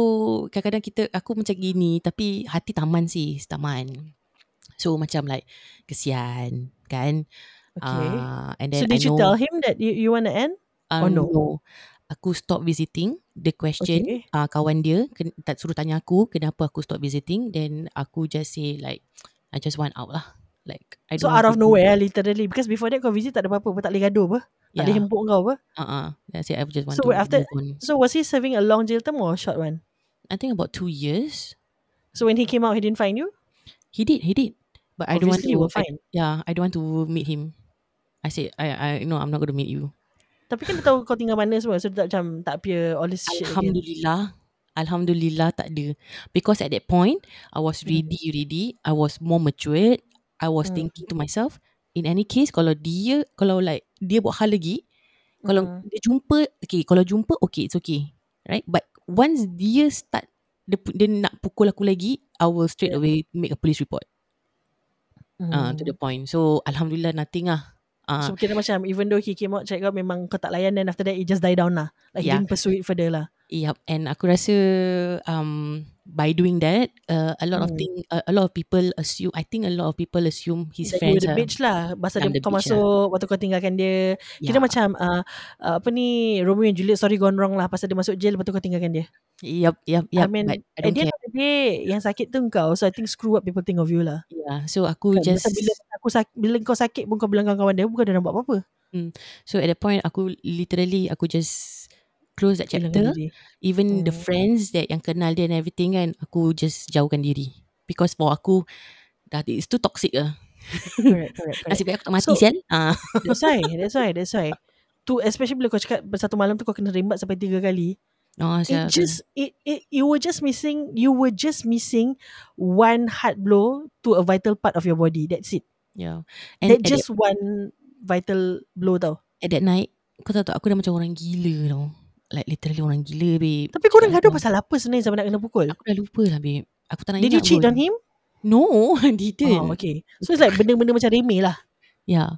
kadang-kadang kita, aku macam gini, tapi hati taman sih, taman. So, macam like, kesian, kan? Okay Ah, and then So did I you know, tell him That you, you want to end ah, or no? no? Aku stop visiting. The question, Okay. ah, kawan dia, ken, tak suruh tanya aku, kenapa aku stop visiting. Then, aku just say like, I just want out lah. Like, I So out of nowhere Literally Because before that kau visit Tak ada apa-apa Tak boleh gaduh apa Tak boleh hempuk kau apa Uh-uh. That's it. I just want So to wait, after-. So was he serving a long jail term Or a short one I think about two years. So when he came out He didn't find you He did, he did. But I don't want Obviously to. you were I- fine yeah, I don't want to meet him. I said, I, I, no, I'm not going to meet you. Tapi kan dia tahu kau tinggal mana semua So dia tak macam Tak appear all this shit again Alhamdulillah. Alhamdulillah tak ada. Because at that point, I was Hmm. ready, ready. I was more matured. I was Hmm. thinking to myself, in any case, kalau dia, kalau like, dia buat hal lagi, kalau Hmm. dia jumpa, okay, kalau jumpa, okay, it's okay. Right? But once dia start, dia, dia nak pukul aku lagi, I will straight away make a police report. Uh, Hmm. to the point. So, Alhamdulillah, nothing lah. Uh, So kira macam Even though he came out Check kau memang kau tak layan Then after that It just die down lah Like he Yeah. didn't pursue it further lah Yep, and aku rasa um by doing that, uh, a lot of Hmm. thing, uh, a lot of people assume. I think a lot of people assume his you were friends the are. bitch lah Pasal dia the kau masuk Waktu kau tinggalkan dia Kira Yeah. macam uh, uh, Apa ni Romeo and Juliet Sorry gone wrong lah Pasal dia masuk jail Lepas tu kau tinggalkan dia Yep, yep, yep. I mean but At I don't the end of the day Yang sakit tu kau So I think screw what people think of you lah Yeah, so aku Kan? just bila aku sakit, bila kau sakit pun kau bilang kawan dia bukan dia nak buat apa-apa. so at that point aku literally aku just close that chapter. Even the Hmm. friends that yang kenal dia and everything kan, aku just jauhkan diri. Because for aku dah it's too toxic ah. Correct, correct, *laughs* correct. Nasib baik aku tak mati So- sial. Ah. That's why, that's why, that's why. Tu especially bila kau cakap satu malam tu kau kena rembat sampai tiga kali. Oh, It sial. just it, it you were just missing you were just missing one hard blow to a vital part of your body. That's it. yeah. That And at just one vital blow tau. at that night kau tahu tak aku dah macam orang gila tau like literally orang gila babe Tapi kau orang Cakap gaduh pasal apa sebenarnya sampai nak kena pukul? aku dah lupa lah babe aku tak nak Did you ingat cheat pun. on him? no *laughs* didn't Oh, okay. So it's like benda-benda macam remeh lah. yeah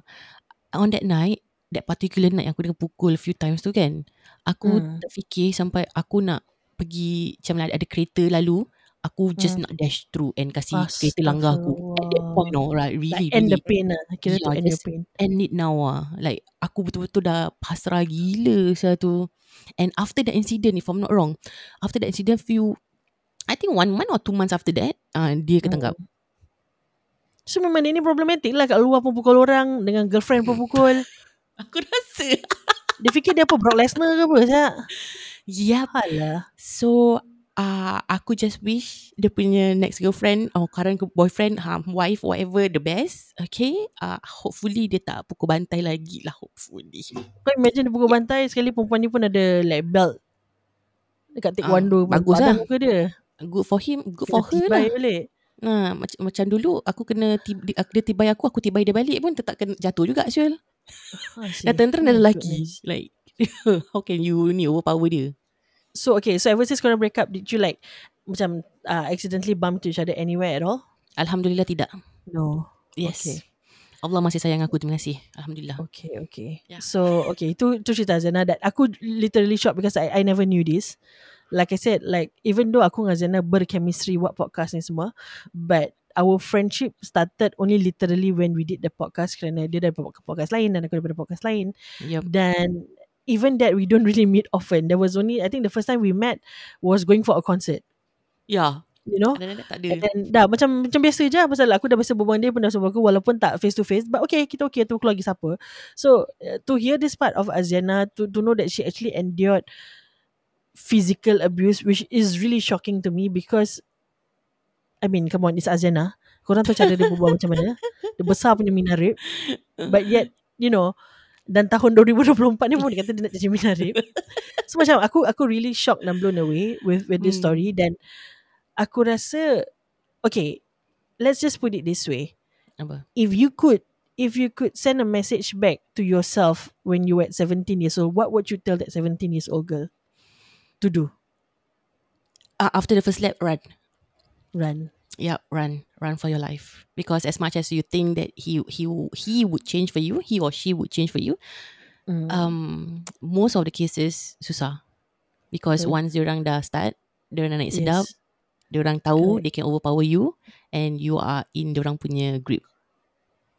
on that night that particular night yang aku dengan pukul a few times tu kan aku Hmm. terfikir sampai aku nak pergi macam ada, kereta lalu aku just Hmm. nak dash through and kasih kereta langgar aku at that point no right really Like end the really pain lah. Kira tu Yeah, end your just- pain. end it now ah. Like aku betul-betul dah pasrah gila satu. And after that incident, if I'm not wrong, after that incident, few, I think one month or two months after that, uh, dia ketangkap. So memang dia ni problematik lah kat luar pun pukul orang dengan girlfriend pun pukul. *laughs* Aku rasa. Dia fikir dia apa Brock Lesnar ke apa Syak? *laughs* Yep. Alah. So, uh, aku just wish dia punya next girlfriend or current boyfriend, um, wife, whatever, the best. Okay. Uh, hopefully dia tak pukul bantai lagi lah. Hopefully. Kau imagine dia pukul bantai sekali perempuan ni pun ada like belt. Dekat taekwondo pun. bagus Badan lah. muka dia. Good for him. Good Kena for her lah. balik. Nah, macam macam dulu aku kena tib, dia, tibai aku, aku tibai dia balik pun tetap kena jatuh juga Syul. Ah. Dah dah Oh, lelaki. Like *laughs* how can you ni overpower dia? So okay, so ever since korang break up, did you like macam uh, accidentally bump to each other anywhere at all? Alhamdulillah tidak. No. Yes. Okay. Allah masih sayang aku, terima kasih. Alhamdulillah. Okay, okay. Yeah. So, okay, tu tu cerita Zena that aku literally shocked because I I never knew this. Like I said, like even though aku dengan Zena berchemistry buat podcast ni semua, but our friendship started only literally when we did the podcast kerana dia daripada podcast lain dan aku daripada podcast lain. Yup. Dan even that we don't really meet often. There was only I think the first time we met was going for a concert. Ya. You know? Tak And ada. then dah macam macam biasa je lah, pasal aku dah biasa berbual dengan dia pun dah sebab aku walaupun tak face to face but okay kita okay tu keluar lagi siapa so uh, to hear this part of Aziana to to know that she actually endured physical abuse which is really shocking to me because I mean come on it's Aziana korang tahu cara dia berbual macam mana *laughs* dia besar punya minarip but yet you know dan tahun 2024 ni pun dia kata dia nak jadi minarip *laughs* so macam aku aku really shocked and blown away with with this Hmm. story dan aku rasa okay let's just put it this way Apa? if you could if you could send a message back to yourself when you were at 17 years old, what would you tell that 17 years old girl to do? Uh, after the first lap, run. Run. Yep, run, run for your life. Because as much as you think that he he he would change for you, he or she would change for you, Mm. um, most of the cases susah. Because Betul. once diorang dah start, diorang dah naik sedap, yes. diorang tahu Correct. they can overpower you and you are in diorang punya grip.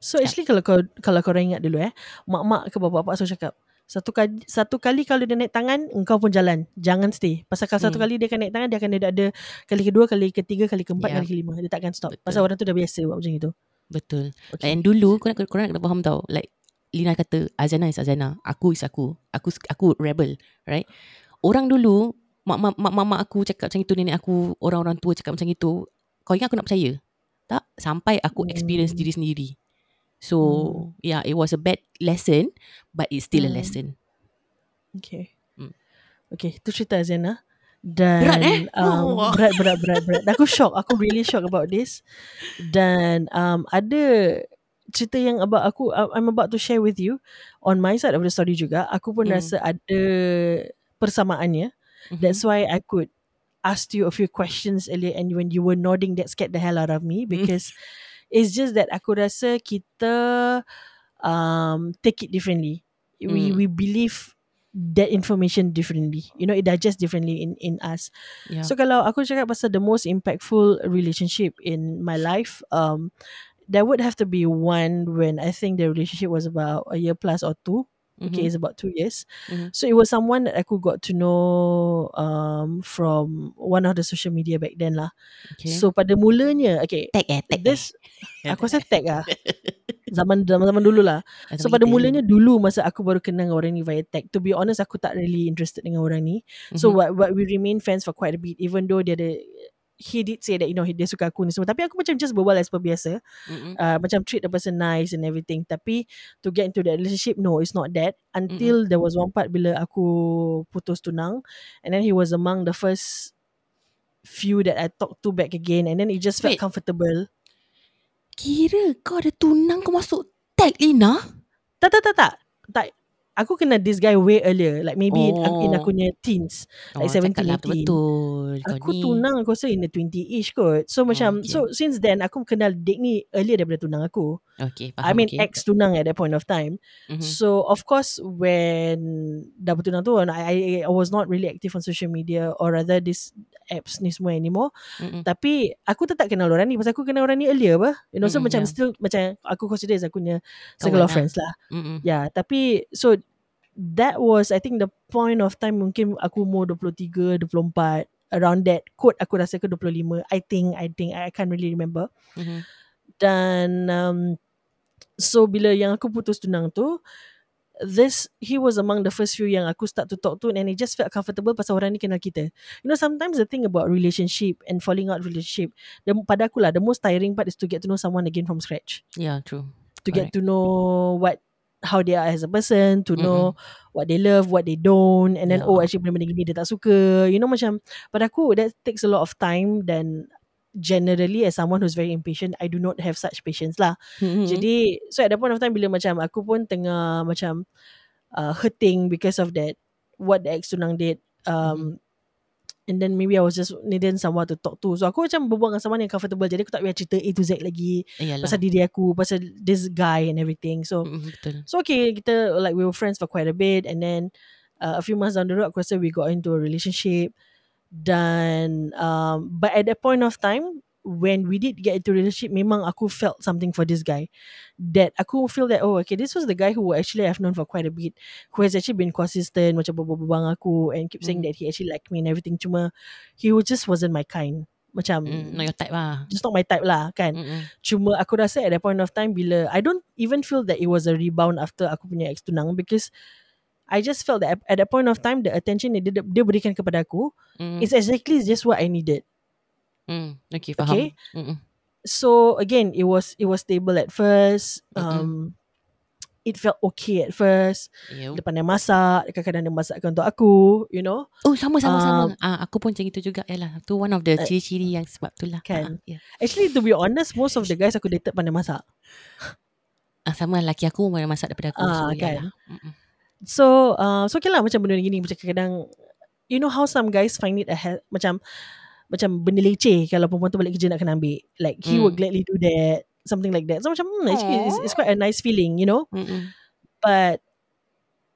So actually kalau kau kalau kau ingat dulu eh, mak-mak ke bapak-bapak selalu cakap, satu kali satu kali kalau dia naik tangan, engkau pun jalan. Jangan stay. Pasal kalau satu Hmm. kali dia akan naik tangan, dia akan ada, ada kali kedua, kali ketiga, kali keempat, Yeah. kali kelima. Dia takkan stop. Betul. Pasal orang tu dah biasa buat macam itu. Betul. Okay. And dulu korang, korang kena faham tau Like Lina kata Azana is Azana Aku is aku Aku aku rebel Right Orang dulu Mak-mak mak aku cakap macam itu Nenek aku Orang-orang tua cakap macam itu Kau ingat aku nak percaya Tak Sampai aku experience Hmm. diri sendiri So Hmm. Yeah it was a bad lesson But it's still a Hmm. lesson Okay. Hmm. Okay, itu cerita Azana. Dan Berat, eh? um, *laughs* Oh. berat berat berat berat. Aku shock, aku really shock about this. Dan um, ada cerita yang about aku uh, I'm about to share with you on my side of the story juga. Aku pun Hmm. rasa ada persamaannya. Mhm. That's why I could ask you a few questions earlier and when you were nodding that scared the hell out of me because it's just that aku rasa kita um take it differently. We Mm. we believe that information differently. You know, it digests differently in in us. yeah. So kalau aku cakap pasal the most impactful relationship in my life, um, there would have to be one when I think the relationship was about a year plus or two. Okay, Mhm. it's about two years. Mhm. So it was someone that aku got to know um from one of the social media back then lah. okay. So pada mulanya, okay, Tag eh Tag this eh. aku rasa tag lah. Zaman zaman zaman dulu lah. So pada kita. mulanya dulu masa aku baru kenal orang ni via tag. To be honest aku tak really interested dengan orang ni. So Mhm. what what we remain friends for quite a bit even though dia ada he did say that you know he dia suka aku ni semua. Tapi aku macam just berbual as per biasa. Mhm. uh, macam treat the person nice and everything. Tapi to get into that relationship no it's not that. Until there was one part bila aku putus tunang. And then he was among the first few that I talked to back again. And then it just felt Wait. comfortable. Kira kau ada tunang kau masuk tag Lina? tak tak tak tak. Tak aku kenal this guy way earlier like maybe Oh. in aku punya teens Like 17, cakap lah 18. betul. Aku ni. tunang aku rasa in the 20-ish kot. So macam okay. so since then aku kenal Dick ni earlier daripada tunang aku. Okay, faham. I mean okay. ex tunang at that point of time. Mhm. So of course when dah bertunang tu I, I I was not really active on social media or rather this apps ni semua anymore. Mm-mm. Tapi aku tetap kenal orang ni pasal aku kenal orang ni earlier apa. You know so Mm-mm, macam yeah. still macam aku consider as aku punya circle of friends lah. Mm-mm. Yeah, tapi so that was I think the point of time mungkin aku umur 23, 24 around that quote aku rasa ke 25 I think I think I can't really remember Mhm. dan um, so bila yang aku putus tunang tu this he was among the first few yang aku start to talk to and it just felt comfortable pasal orang ni kenal kita you know sometimes the thing about relationship and falling out relationship the, pada aku lah the most tiring part is to get to know someone again from scratch Yeah, true. to Correct. get to know what how they are as a person to know what they love what they don't and then Yeah. oh actually benda-benda gini dia tak suka you know macam pada aku that takes a lot of time dan generally as someone who's very impatient I do not have such patience lah Mhm. jadi so at that point of time bila macam aku pun tengah macam uh, hurting because of that what the ex tunang did um and then maybe I was just needing someone to talk to. So aku macam berbual dengan someone yang comfortable. Jadi aku tak payah cerita A to Z lagi Iyalah. pasal diri aku pasal this guy and everything. So Mm, betul. so okay kita like we were friends for quite a bit. And then uh, a few months down the road aku rasa we got into a relationship. Dan um, but at that point of time when we did get into relationship memang aku felt something for this guy that aku feel that oh okay this was the guy who actually I've known for quite a bit who has actually been consistent macam berbual dengan aku and keep saying Mm. that he actually like me and everything cuma he just wasn't my kind macam Mm, not your type lah. just not my type lah kan Mm-mm. Cuma aku rasa at that point of time bila I don't even feel that it was a rebound after aku punya ex tunang because I just felt that at that point of time the attention dia, dia berikan kepada aku Mm. is exactly just what I needed. Mm. Okay, faham. Okay. Mm-mm. So again, it was it was stable at first. Mm-mm. Um, it felt okay at first. Yeah. Dia pandai masak. Kadang-kadang dia masakkan untuk aku. You know. Oh, sama sama sama. Um, Ah, aku pun macam itu juga. Yalah, tu one of the Uh, ciri-ciri yang sebab tu lah. kan. Ah, yeah. Actually to be honest, most of the guys aku dated pandai masak. Ah, sama laki aku yang masak daripada aku. so, Ah, ya kan? Mm-mm. So uh, so okay lah macam benda gini macam kadang you know how some guys find it a hell, macam macam benda leceh kalau perempuan tu balik kerja nak kena ambil. Like he Hmm. would gladly do that, something like that. So macam hmm, actually it's, it's quite a nice feeling, you know. Mm-mm. But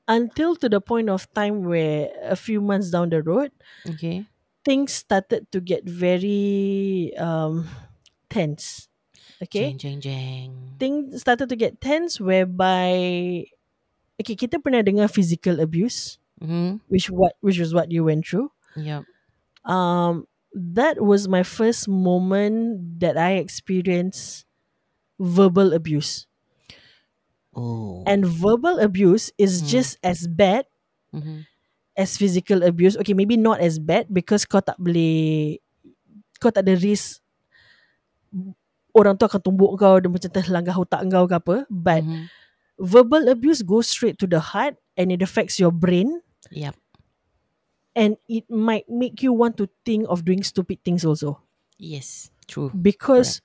until to the point of time where a few months down the road, Okay. things started to get very um tense. Okay. Jeng, jeng, jeng. Things started to get tense whereby okay, kita pernah dengar physical abuse, Mm-hmm. which what which was what you went through. Yep. Um that was my first moment that I experienced verbal abuse. Oh. And verbal abuse is Hmm. just as bad mm-hmm. as physical abuse. Okay, maybe not as bad because kau tak boleh kau tak ada risk orang tu akan tumbuk kau dan macam terlanggar otak kau ke apa. But mm-hmm. verbal abuse goes straight to the heart and it affects your brain Yep. And it might make you want to think of doing stupid things also. Yes. True. Because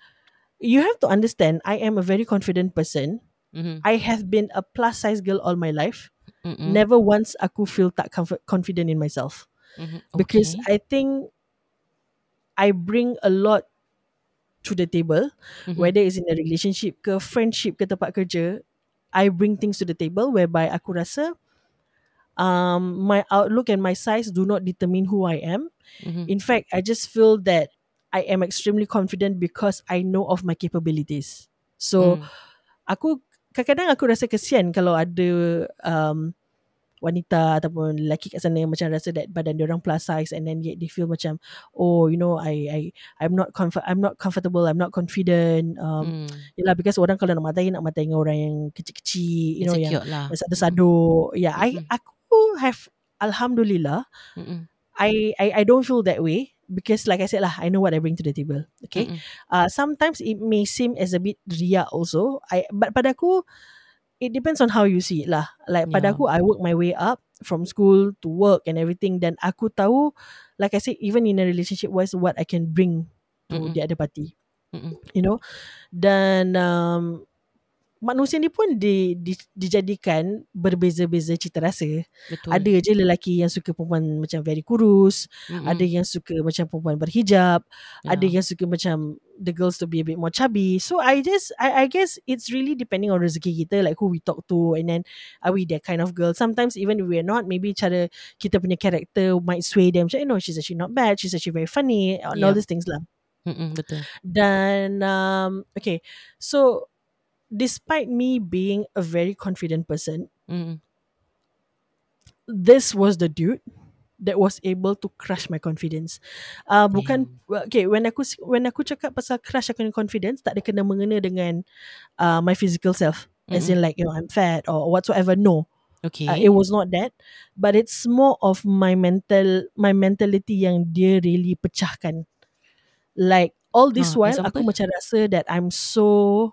you have to understand, I am a very confident person. Mm-hmm. I have been a plus size girl all my life. Mm-mm. Never once aku feel tak comfort, confident in myself. Mhm. Because. I think I bring a lot to the table, Mhm. whether it's in a relationship ke friendship ke tempat kerja. I bring things to the table whereby aku rasa um, my outlook and my size do not determine who I am. Mhm. In fact, I just feel that I am extremely confident because I know of my capabilities. So, Mm. aku kadang-kadang aku rasa kesian kalau ada um, wanita ataupun lelaki kat sana yang macam rasa that badan dia orang plus size and then yet they feel macam oh you know I I I'm not comfort I'm not comfortable I'm not confident um Mm. yalah because orang kalau nak matai nak matai dengan orang yang kecil-kecil you know yang lah. sadu-sadu yeah I Mm-mm. Have alhamdulillah Mm-mm. I, I I don't feel that way because like I said lah I know what I bring to the table okay Mm-mm. uh, sometimes it may seem as a bit ria also I but pada aku it depends on how you see it lah like Yeah. aku I work my way up from school to work and everything dan aku tahu like I said even in a relationship wise what I can bring to Mm-mm. the other party Mm-mm. you know dan um, manusia ni pun di, di, dijadikan berbeza-beza cita rasa Betul. ada je lelaki yang suka perempuan macam very kurus Mm-mm. ada yang suka macam perempuan berhijab Yeah. ada yang suka macam the girls to be a bit more chubby so I just I, I guess it's really depending on rezeki kita like who we talk to and then are we that kind of girl sometimes even if we're not maybe cara kita punya character might sway them macam you know she's actually not bad she's actually very funny and all Yeah. these things lah Mm-mm. Betul. dan um, okay so despite me being a very confident person Mm-mm. this was the dude that was able to crush my confidence. Uh, bukan okay when aku when aku cakap pasal crush akan confidence tak ada kena mengena dengan uh, my physical self. As in like you know I'm fat or whatsoever. No, Okay. uh, it was not that. But it's more of my mental my mentality yang dia really pecahkan. Like all this Ah, while aku example? macam rasa that I'm so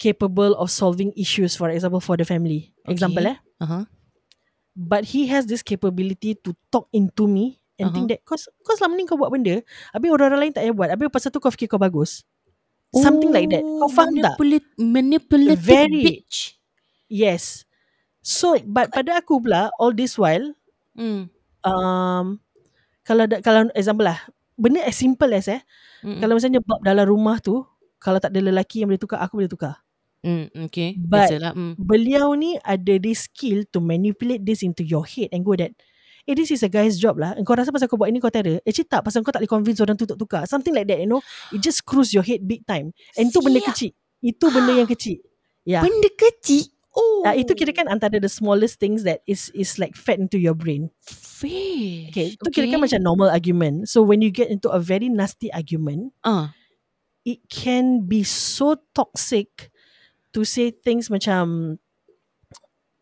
capable of solving issues for example for the family. Example Okay. eh Uh-huh. but he has this capability to talk into me and uh-huh. think that kau, kau selama ni kau buat benda habis orang-orang lain tak payah buat habis pasal tu kau fikir kau bagus something like that kau faham tak Manipulate, manipulative Very. bitch. yes so but pada aku pula all this while Mm. um, kalau da, kalau example lah benda as simple as eh Mm-mm. kalau misalnya bab dalam rumah tu kalau tak ada lelaki yang boleh tukar aku boleh tukar Mm, okay. But- Biasalah. Mm. beliau ni ada this skill to manipulate this into your head and go that eh this is a guy's job lah kau rasa pasal kau buat ini kau terror actually tak pasal kau tak boleh convince orang tu untuk tukar something like that you know it just screws your head big time and itu benda Siap. kecil itu benda yang kecil ya Benda kecil. Oh. yeah. itu kira kan antara the smallest things that is is like fed into your brain Fish. okay itu kira kan macam normal argument so when you get into a very nasty argument Ah. it can be so toxic to say things macam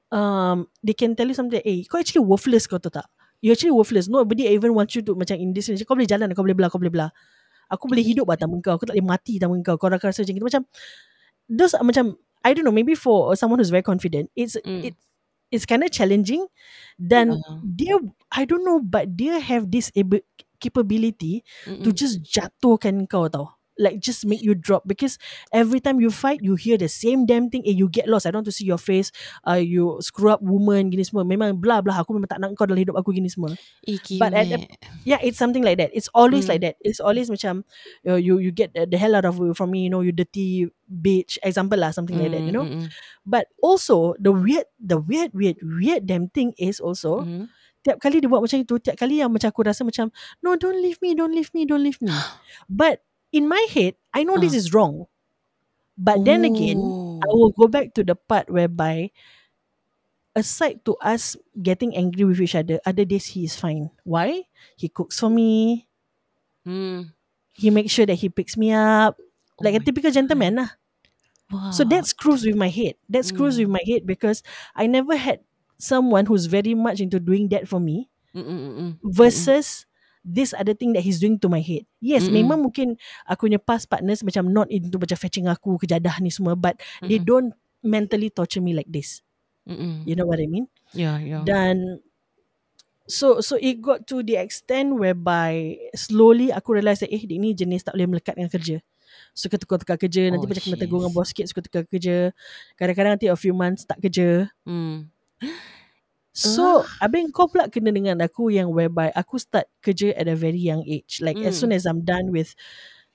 um they can tell you something eh kau actually worthless kau tahu tak? You actually worthless. Nobody even wants you to macam in this kau boleh jalan kau boleh belah kau boleh belah. Aku boleh hidup lah tanpa kau. Aku tak boleh mati tanpa kau. Kau rasa macam gitu. Macam those macam I don't know maybe for someone who's very confident it's Mm. it it's kind of challenging dan dia I don't know but dia have this able, capability Mm-mm. to just jatuhkan kau tau like just make you drop. Because every time you fight you hear the same damn thing eh you get lost. I don't want to see your face uh, you screw up woman gini semua. Memang blah blah aku memang tak nak kau dalam hidup aku gini semua. Eh, But at the- yeah it's something like that. It's always Hmm. like that. It's always macam uh, you you get the, the hell out of from me you know you dirty bitch. Example lah something like that you know. Mm, mm, but also the weird the weird weird weird damn thing is also mm. tiap kali dia buat macam itu tiap kali yang macam aku rasa macam no don't leave me don't leave me don't leave me. *gasps* But in my head I know this Ah. is wrong but then again I Oh. will go back to the part whereby aside to us getting angry with each other other days he is fine why he cooks for me Hmm. he makes sure that he picks me up like a Oh typical gentleman lah Wow. So that screws with my head. That screws with Mm. my head because I never had someone who's very much into doing that for me Mm, mm, mm, mm. versus this other thing that he's doing to my head. Yes, Mm-mm. memang mungkin aku punya past partners macam not into macam fetching aku kejadah ni semua but they Mm-mm. don't mentally torture me like this. Mm-mm. You know what I mean? Yeah, yeah. Dan so so it got to the extent whereby slowly aku realise that eh dia ni jenis tak boleh melekat dengan kerja. Suka tukar-tukar kerja, nanti Oh, macam kena tegur dengan bos sikit, suka tukar kerja. Kadang-kadang nanti a few months tak kerja. Hmm. So, abang kau pula kena dengan aku yang whereby aku start kerja at a very young age. Like as Mm. soon as I'm done with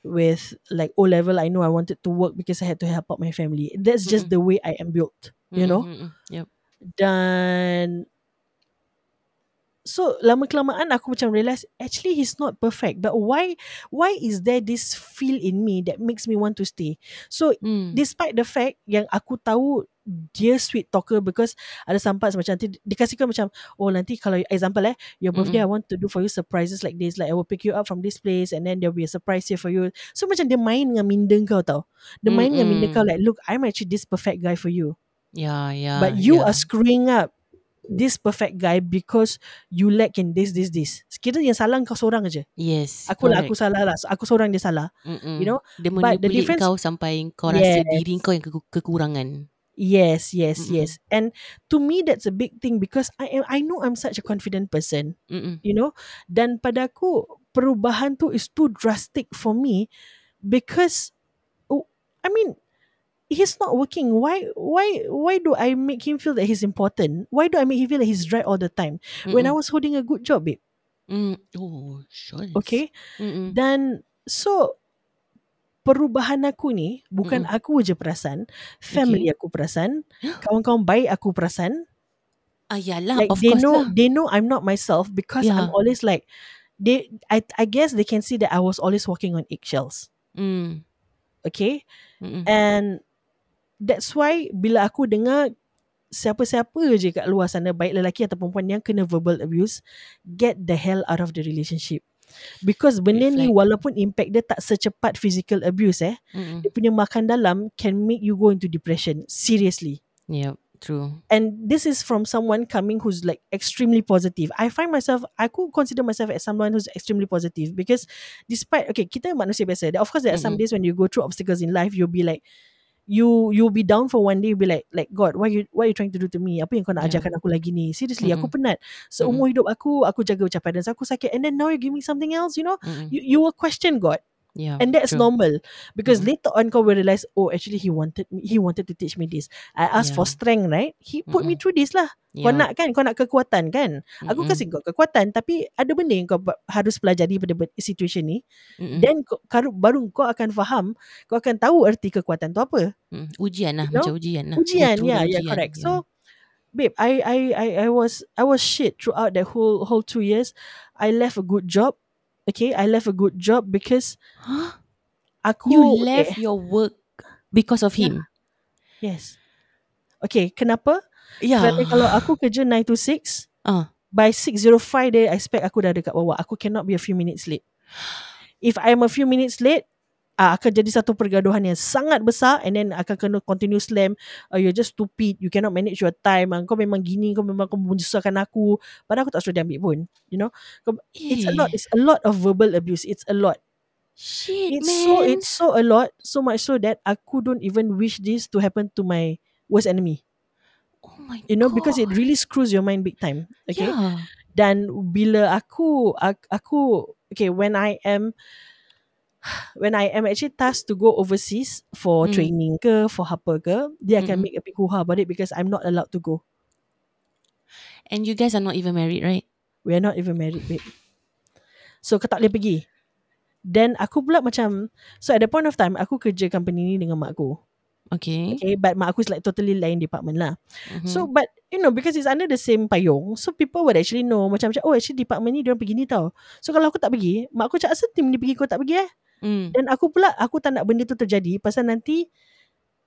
with like O level, I know I wanted to work because I had to help out my family. That's just the way I am built, you know. Mm, mm, mm. Yep. Dan so lama kelamaan aku macam realise actually he's not perfect. But why why is there this feel in me that makes me want to stay? So Hmm. despite the fact yang aku tahu dia sweet talker because ada sampai macam nanti dia kasih kau macam oh nanti kalau example eh your birthday I want to do for you surprises like this like I will pick you up from this place and then there will be a surprise here for you so macam dia main dengan minda kau tau dia main dengan minda kau like look I'm actually this perfect guy for you Yeah, yeah. but you yeah. are screwing up this perfect guy because you lack in this this this kira yang salah kau seorang aja Yes. aku lah aku salah lah aku seorang dia salah Mm-mm. you know, Dia but the difference- kau sampai kau rasa Yes. diri kau yang ke- kekurangan. Yes, yes, Mm-mm. yes. And to me that's a big thing because I am I know I'm such a confident person, Mm-mm. you know. Dan pada aku perubahan tu is too drastic for me because oh, I mean he's not working. Why why why do I make him feel that he's important? Why do I make him feel that he's right all the time? When I Mm-mm. was holding a good job, babe. Mm. Oh, sure. Okay? Mm-mm. Dan so perubahan aku ni bukan Mm-mm. aku je perasan, family aku perasan, *gasps* kawan-kawan baik aku perasan, Ah, yalah, like of they course know lah. they know I'm not myself because I'm Yeah. always like they I I guess they can see that I was always walking on eggshells. Mm. Okay? Mm-mm. And that's why bila aku dengar siapa-siapa je kat luar sana baik lelaki atau perempuan yang kena verbal abuse get the hell out of the relationship. Because benda ni walaupun impact dia tak secepat physical abuse eh, Mm-mm. dia punya makan dalam can make you go into depression. Seriously. Yep, true. And this is from someone coming who's like extremely positive. I find myself, aku consider myself as someone who's extremely positive because despite, okay, kita manusia biasa. Of course, there are some Mm-mm. days when you go through obstacles in life, you'll be like, you you'll be down for one day, you'll be like, like God, what you what you trying to do to me? Apa yang kau nak Yeah. ajarkan aku lagi ni? Seriously, aku Mm-mm. penat. Seumur hidup aku, aku jaga ucapan dan aku sakit. And then now you give me something else, you know? Mm-mm. You, you will question God. Yeah, And that's true. normal because Mm-mm. later on kau will realize oh actually he wanted me he wanted to teach me this. I asked for Yeah. strength right? He put me Mm-mm. through this lah. Kau Yeah. nak kan kau nak kekuatan kan? Aku Mm-mm. kasih kau kekuatan tapi ada benda yang kau harus pelajari pada situation ni. Then kau, karu- baru kau akan faham, kau akan tahu erti kekuatan tu apa. Mm. Ujian lah, You know? macam ujian lah. Ujian, the yeah, yeah, correct. yeah. So babe, I I I I was I was shit throughout that whole whole two years. I left a good job. Okay, I left a good job because Huh? *gasps* aku You left eh, your work because of him. yes. Okay, kenapa? Yeah. Kerana kalau aku kerja 9 to 6, Ah. by 6.05 dia expect aku dah dekat bawah. Aku cannot be a few minutes late. If I'm a few minutes late, uh, akan jadi satu pergaduhan yang sangat besar and then akan kena continue slam. Uh, you're just stupid. You cannot manage your time. Uh, kau memang gini. Kau memang kau menyusahkan aku. Padahal aku tak suruh dia ambil pun. You know? It's a lot. Eh, It's a lot of verbal abuse. It's a lot. Shit, It's man. so it's so a lot. So much so that aku don't even wish this to happen to my worst enemy. oh my You know? Because it God. really screws your mind big time. Okay? Yeah. dan bila aku, aku okay when I am when I am actually tasked to go overseas for Mm. training ke, for apa ke, dia akan Mm-mm. make a big hoo-ha about it because I'm not allowed to go. And you guys are not even married, right? We are not even married, babe. So, kau tak boleh pergi. Then, aku pula macam, so at the point of time, aku kerja company ni dengan mak aku. Okay. Okay, but mak aku is like totally lain department lah. Mhm. So, but, you know, because it's under the same payung, so people would actually know, macam, macam oh, actually department ni, diorang pergi ni tau. So, kalau aku tak pergi, mak aku cakap, asal tim ni pergi, kau tak pergi eh? Mm. Dan aku pula, aku tak nak benda tu terjadi, pasal nanti,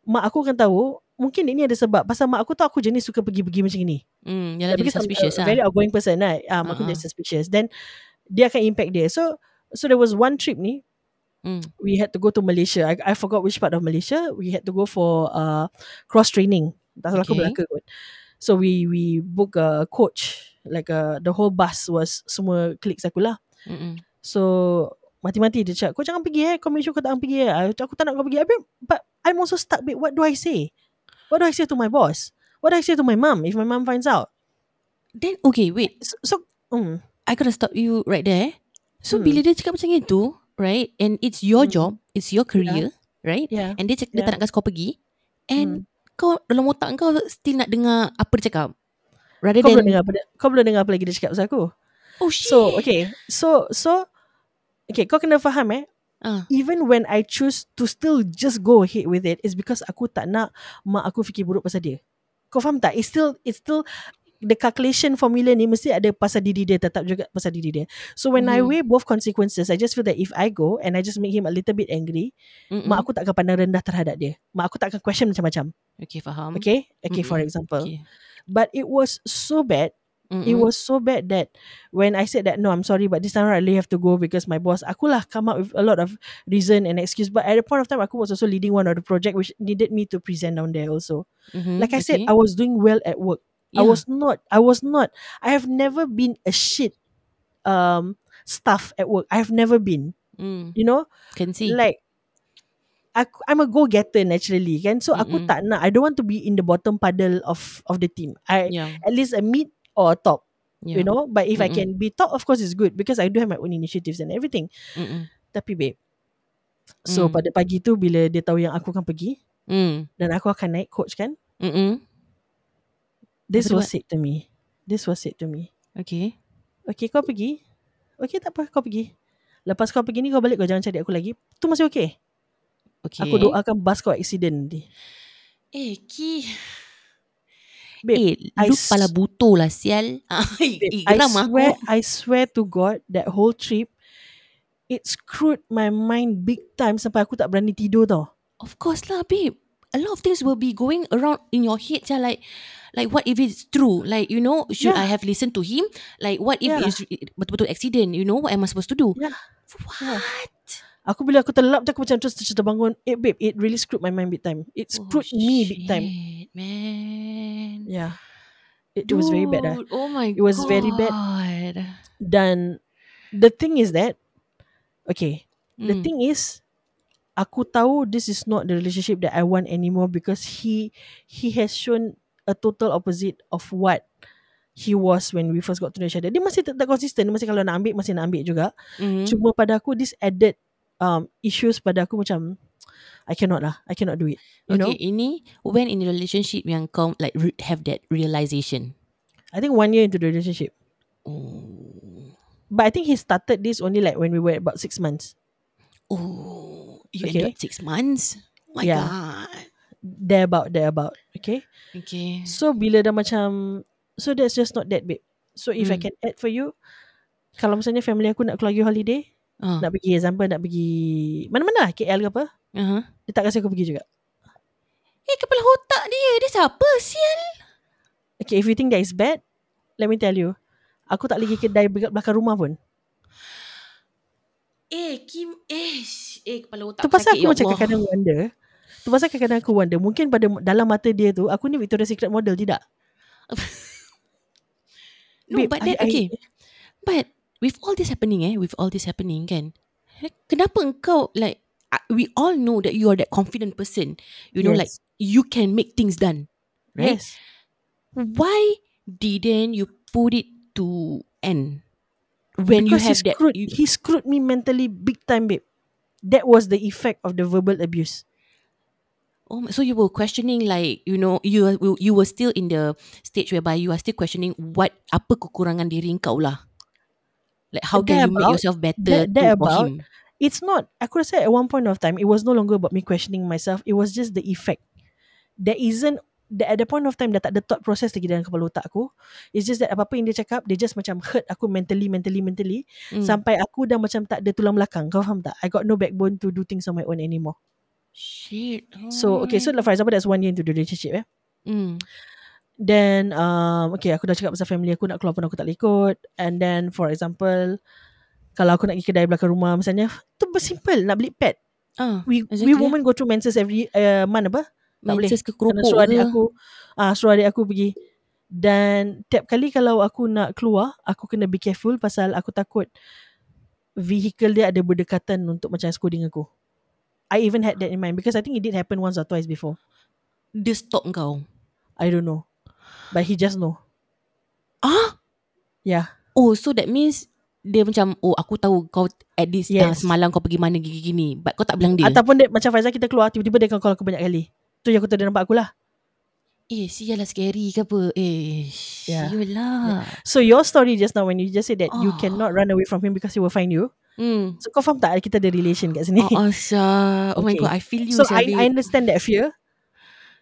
mak aku akan tahu, mungkin ini ada sebab, pasal mak aku tahu aku jenis suka pergi-pergi macam ni. Mm. Yalah, dia because I'm suspicious a lah. very outgoing person right? Um, aku Uh-uh. jadi suspicious. Then dia akan impact dia. So so there was one trip ni Mm. we had to go to Malaysia. I, I forgot which part of Malaysia. We had to go for uh, cross training. Tak salah aku Okay. Melaka kot. So we we book a coach. Like uh, the whole bus was semua cliques aku lah. Mm-mm. So mati-mati dia cakap, kau jangan pergi eh. Kau make sure kau tak pergi eh. I- Aku tak nak kau pergi. Habis, but I'm also stuck. Babe. What do I say? What do I say to my boss? What do I say to my mum if my mum finds out? Then, okay, wait. So, so mm, I gotta stop you right there. So, Hmm. bila dia cakap macam itu, right? And it's your Hmm. job. It's your career, right? yeah. And dia, cak, dia Yeah. tak nak kasi kau pergi. And Hmm. kau dalam otak kau still nak dengar apa dia cakap. Rather Kau than, belum dengar apa dia- kau belum dengar apa lagi dia cakap pasal aku. oh shit. So okay, so so okay, kau kena faham eh. Ah. Even when I choose to still just go ahead with it, is because aku tak nak mak aku fikir buruk pasal dia. Kau faham tak? It's still it's still the calculation formula ni mesti ada pasal diri dia tetap juga pasal diri dia. So when I Mhm. weigh both consequences, I just feel that if I go and I just make him a little bit angry, Mm-mm. mak aku tak akan pandang rendah terhadap dia. Mak aku tak akan question macam-macam. Okay, faham. Okay? Okay, for Mm-mm. example. Okay. But it was so bad It Mm-mm. was so bad that when I said that no, I'm sorry, but this time I really have to go because my boss, aku lah come up with a lot of reason and excuse. But at the point of time, aku was also leading one of the project which needed me to present down there also. Mhm, Like I said. I was doing well at work. I was not. I was not. I have never been a shit um staff at work. I have never been. Mm, You know, can see. like aku I'm a go getter naturally, kan? So aku Mm-mm. tak nak. I don't want to be in the bottom puddle of of the team. I yeah. at least a mid or a top. yeah. you know but if I Mm-mm. can be top of course it's good because I do have my own initiatives and everything Mm-mm. tapi babe so Mm. pada pagi tu bila dia tahu yang aku akan pergi Mm. dan aku akan naik coach kan Mm-mm. this dia was said to me this was said to me Okay. okay kau pergi okay tak apa kau pergi lepas kau pergi ni kau balik kau jangan cari aku lagi tu masih okay, Okay. aku doakan bus kau accident nanti Eh, Ki. Babe, eh, I lu s- pala buto lah, sial. *laughs* Ah, Babe, eh, I geram aku. swear I swear to God that whole trip it screwed my mind big time sampai aku tak berani tidur tau Of course lah, babe. A lot of things will be going around in your head. Yeah, like, like what if it's true? Like, you know, should Yeah. I have listened to him? Like, what if Yeah. it's betul-betul accident? You know, what am I supposed to do? Yeah. What? Aku bila aku terlelap je aku macam terus terbangun. Eh babe, it really screwed my mind big time. It screwed me big time. Oh, shit, man. Yeah. It, it was very bad lah. Oh my It was very bad. God. Dan the thing is that okay, the Mm. thing is aku tahu this is not the relationship that I want anymore because he he has shown a total opposite of what he was when we first got to know each other. Dia masih tetap konsisten, dia masih kalau nak ambil masih nak ambil juga. Mhm. Cuma pada aku this added um issues pada aku macam I cannot lah. I cannot do it. You know? okay, ini when in a relationship yang kau like re- have that realization. I think one year into the relationship. Oh, But I think he started this only like when we were about six months. oh, you Okay. ended six months. Oh my Yeah. god. There about, there about. Okay. Okay. So bila dah macam, so that's just not that big. So if I Hmm. can add for you, kalau misalnya family aku nak keluar holiday, Uh, nak pergi example nak pergi mana-mana lah, KL ke apa, uh-huh. dia tak kasi aku pergi juga. Eh kepala otak dia Dia siapa sial Okay, if you think that is bad, let me tell you, aku tak lagi kedai belakang rumah pun. Eh Kim Eh Eh kepala otak Tu pasal aku ya macam kadang-kadang wonder, tu pasal kadang-kadang aku wonder, mungkin pada dalam mata dia tu, aku ni Victoria's Secret model, tidak? *laughs* No Babe, but I- that I- Okay But With all this happening eh With all this happening kan Kenapa engkau Like uh, We all know that You are that confident person You know like Yes. You can make things done Right Yes. Why Didn't you Put it to end When Because you have he that screwed, you, he screwed me mentally big time, babe. that was the effect of the verbal abuse. Oh, so you were questioning like you know you you were still in the stage whereby you are still questioning what apa kekurangan diri kau lah. Like how can That you make about- yourself better that- that about- him? It's not. Aku rasa at one point of time, it was no longer about me questioning myself. It was just the effect. There isn't the, at the point of time dah tak ada thought process lagi dalam kepala otak aku. It's just that apa-apa yang dia cakap, dia just macam hurt aku mentally, mentally, mentally. Mm. Sampai aku dah macam tak ada tulang belakang. Kau faham tak? I got no backbone to do things on my own anymore. Shit. So, okay, so like for example, that's one year into the relationship, eh. Mm. Then, um, okay, aku dah cakap pasal family aku nak keluar pun aku tak boleh ikut. And then, for example, kalau aku nak pergi kedai belakang rumah misalnya, tu simple nak beli pet. Ah, We Exactly. we women go through menses every uh, month apa? tak boleh. menses ke Kena keropok suruh adik aku ah suruh adik aku pergi. Dan tiap kali kalau aku nak keluar, aku kena be careful pasal aku takut vehicle dia ada berdekatan untuk macam scolding aku. I even had that in mind because I think it did happen once or twice before. Dia stop kau. I don't know. But he just know. Ah? Yeah. Oh, so that means dia macam oh aku tahu kau at this yes. uh, semalam kau pergi mana gini-gini. But kau tak bilang dia. Ataupun dia, macam Faizal kita keluar tiba-tiba dia akan call aku banyak kali. Tu yang aku tahu dia nampak aku lah. eh, sial lah scary ke apa? Eh, Yeah. yeah. So your story just now when you just said that you Oh. cannot run away from him because he will find you. Hmm. So kau faham tak kita ada relation kat sini? Oh, Asya. Oh my Okay. god, I feel you. so I. I understand that fear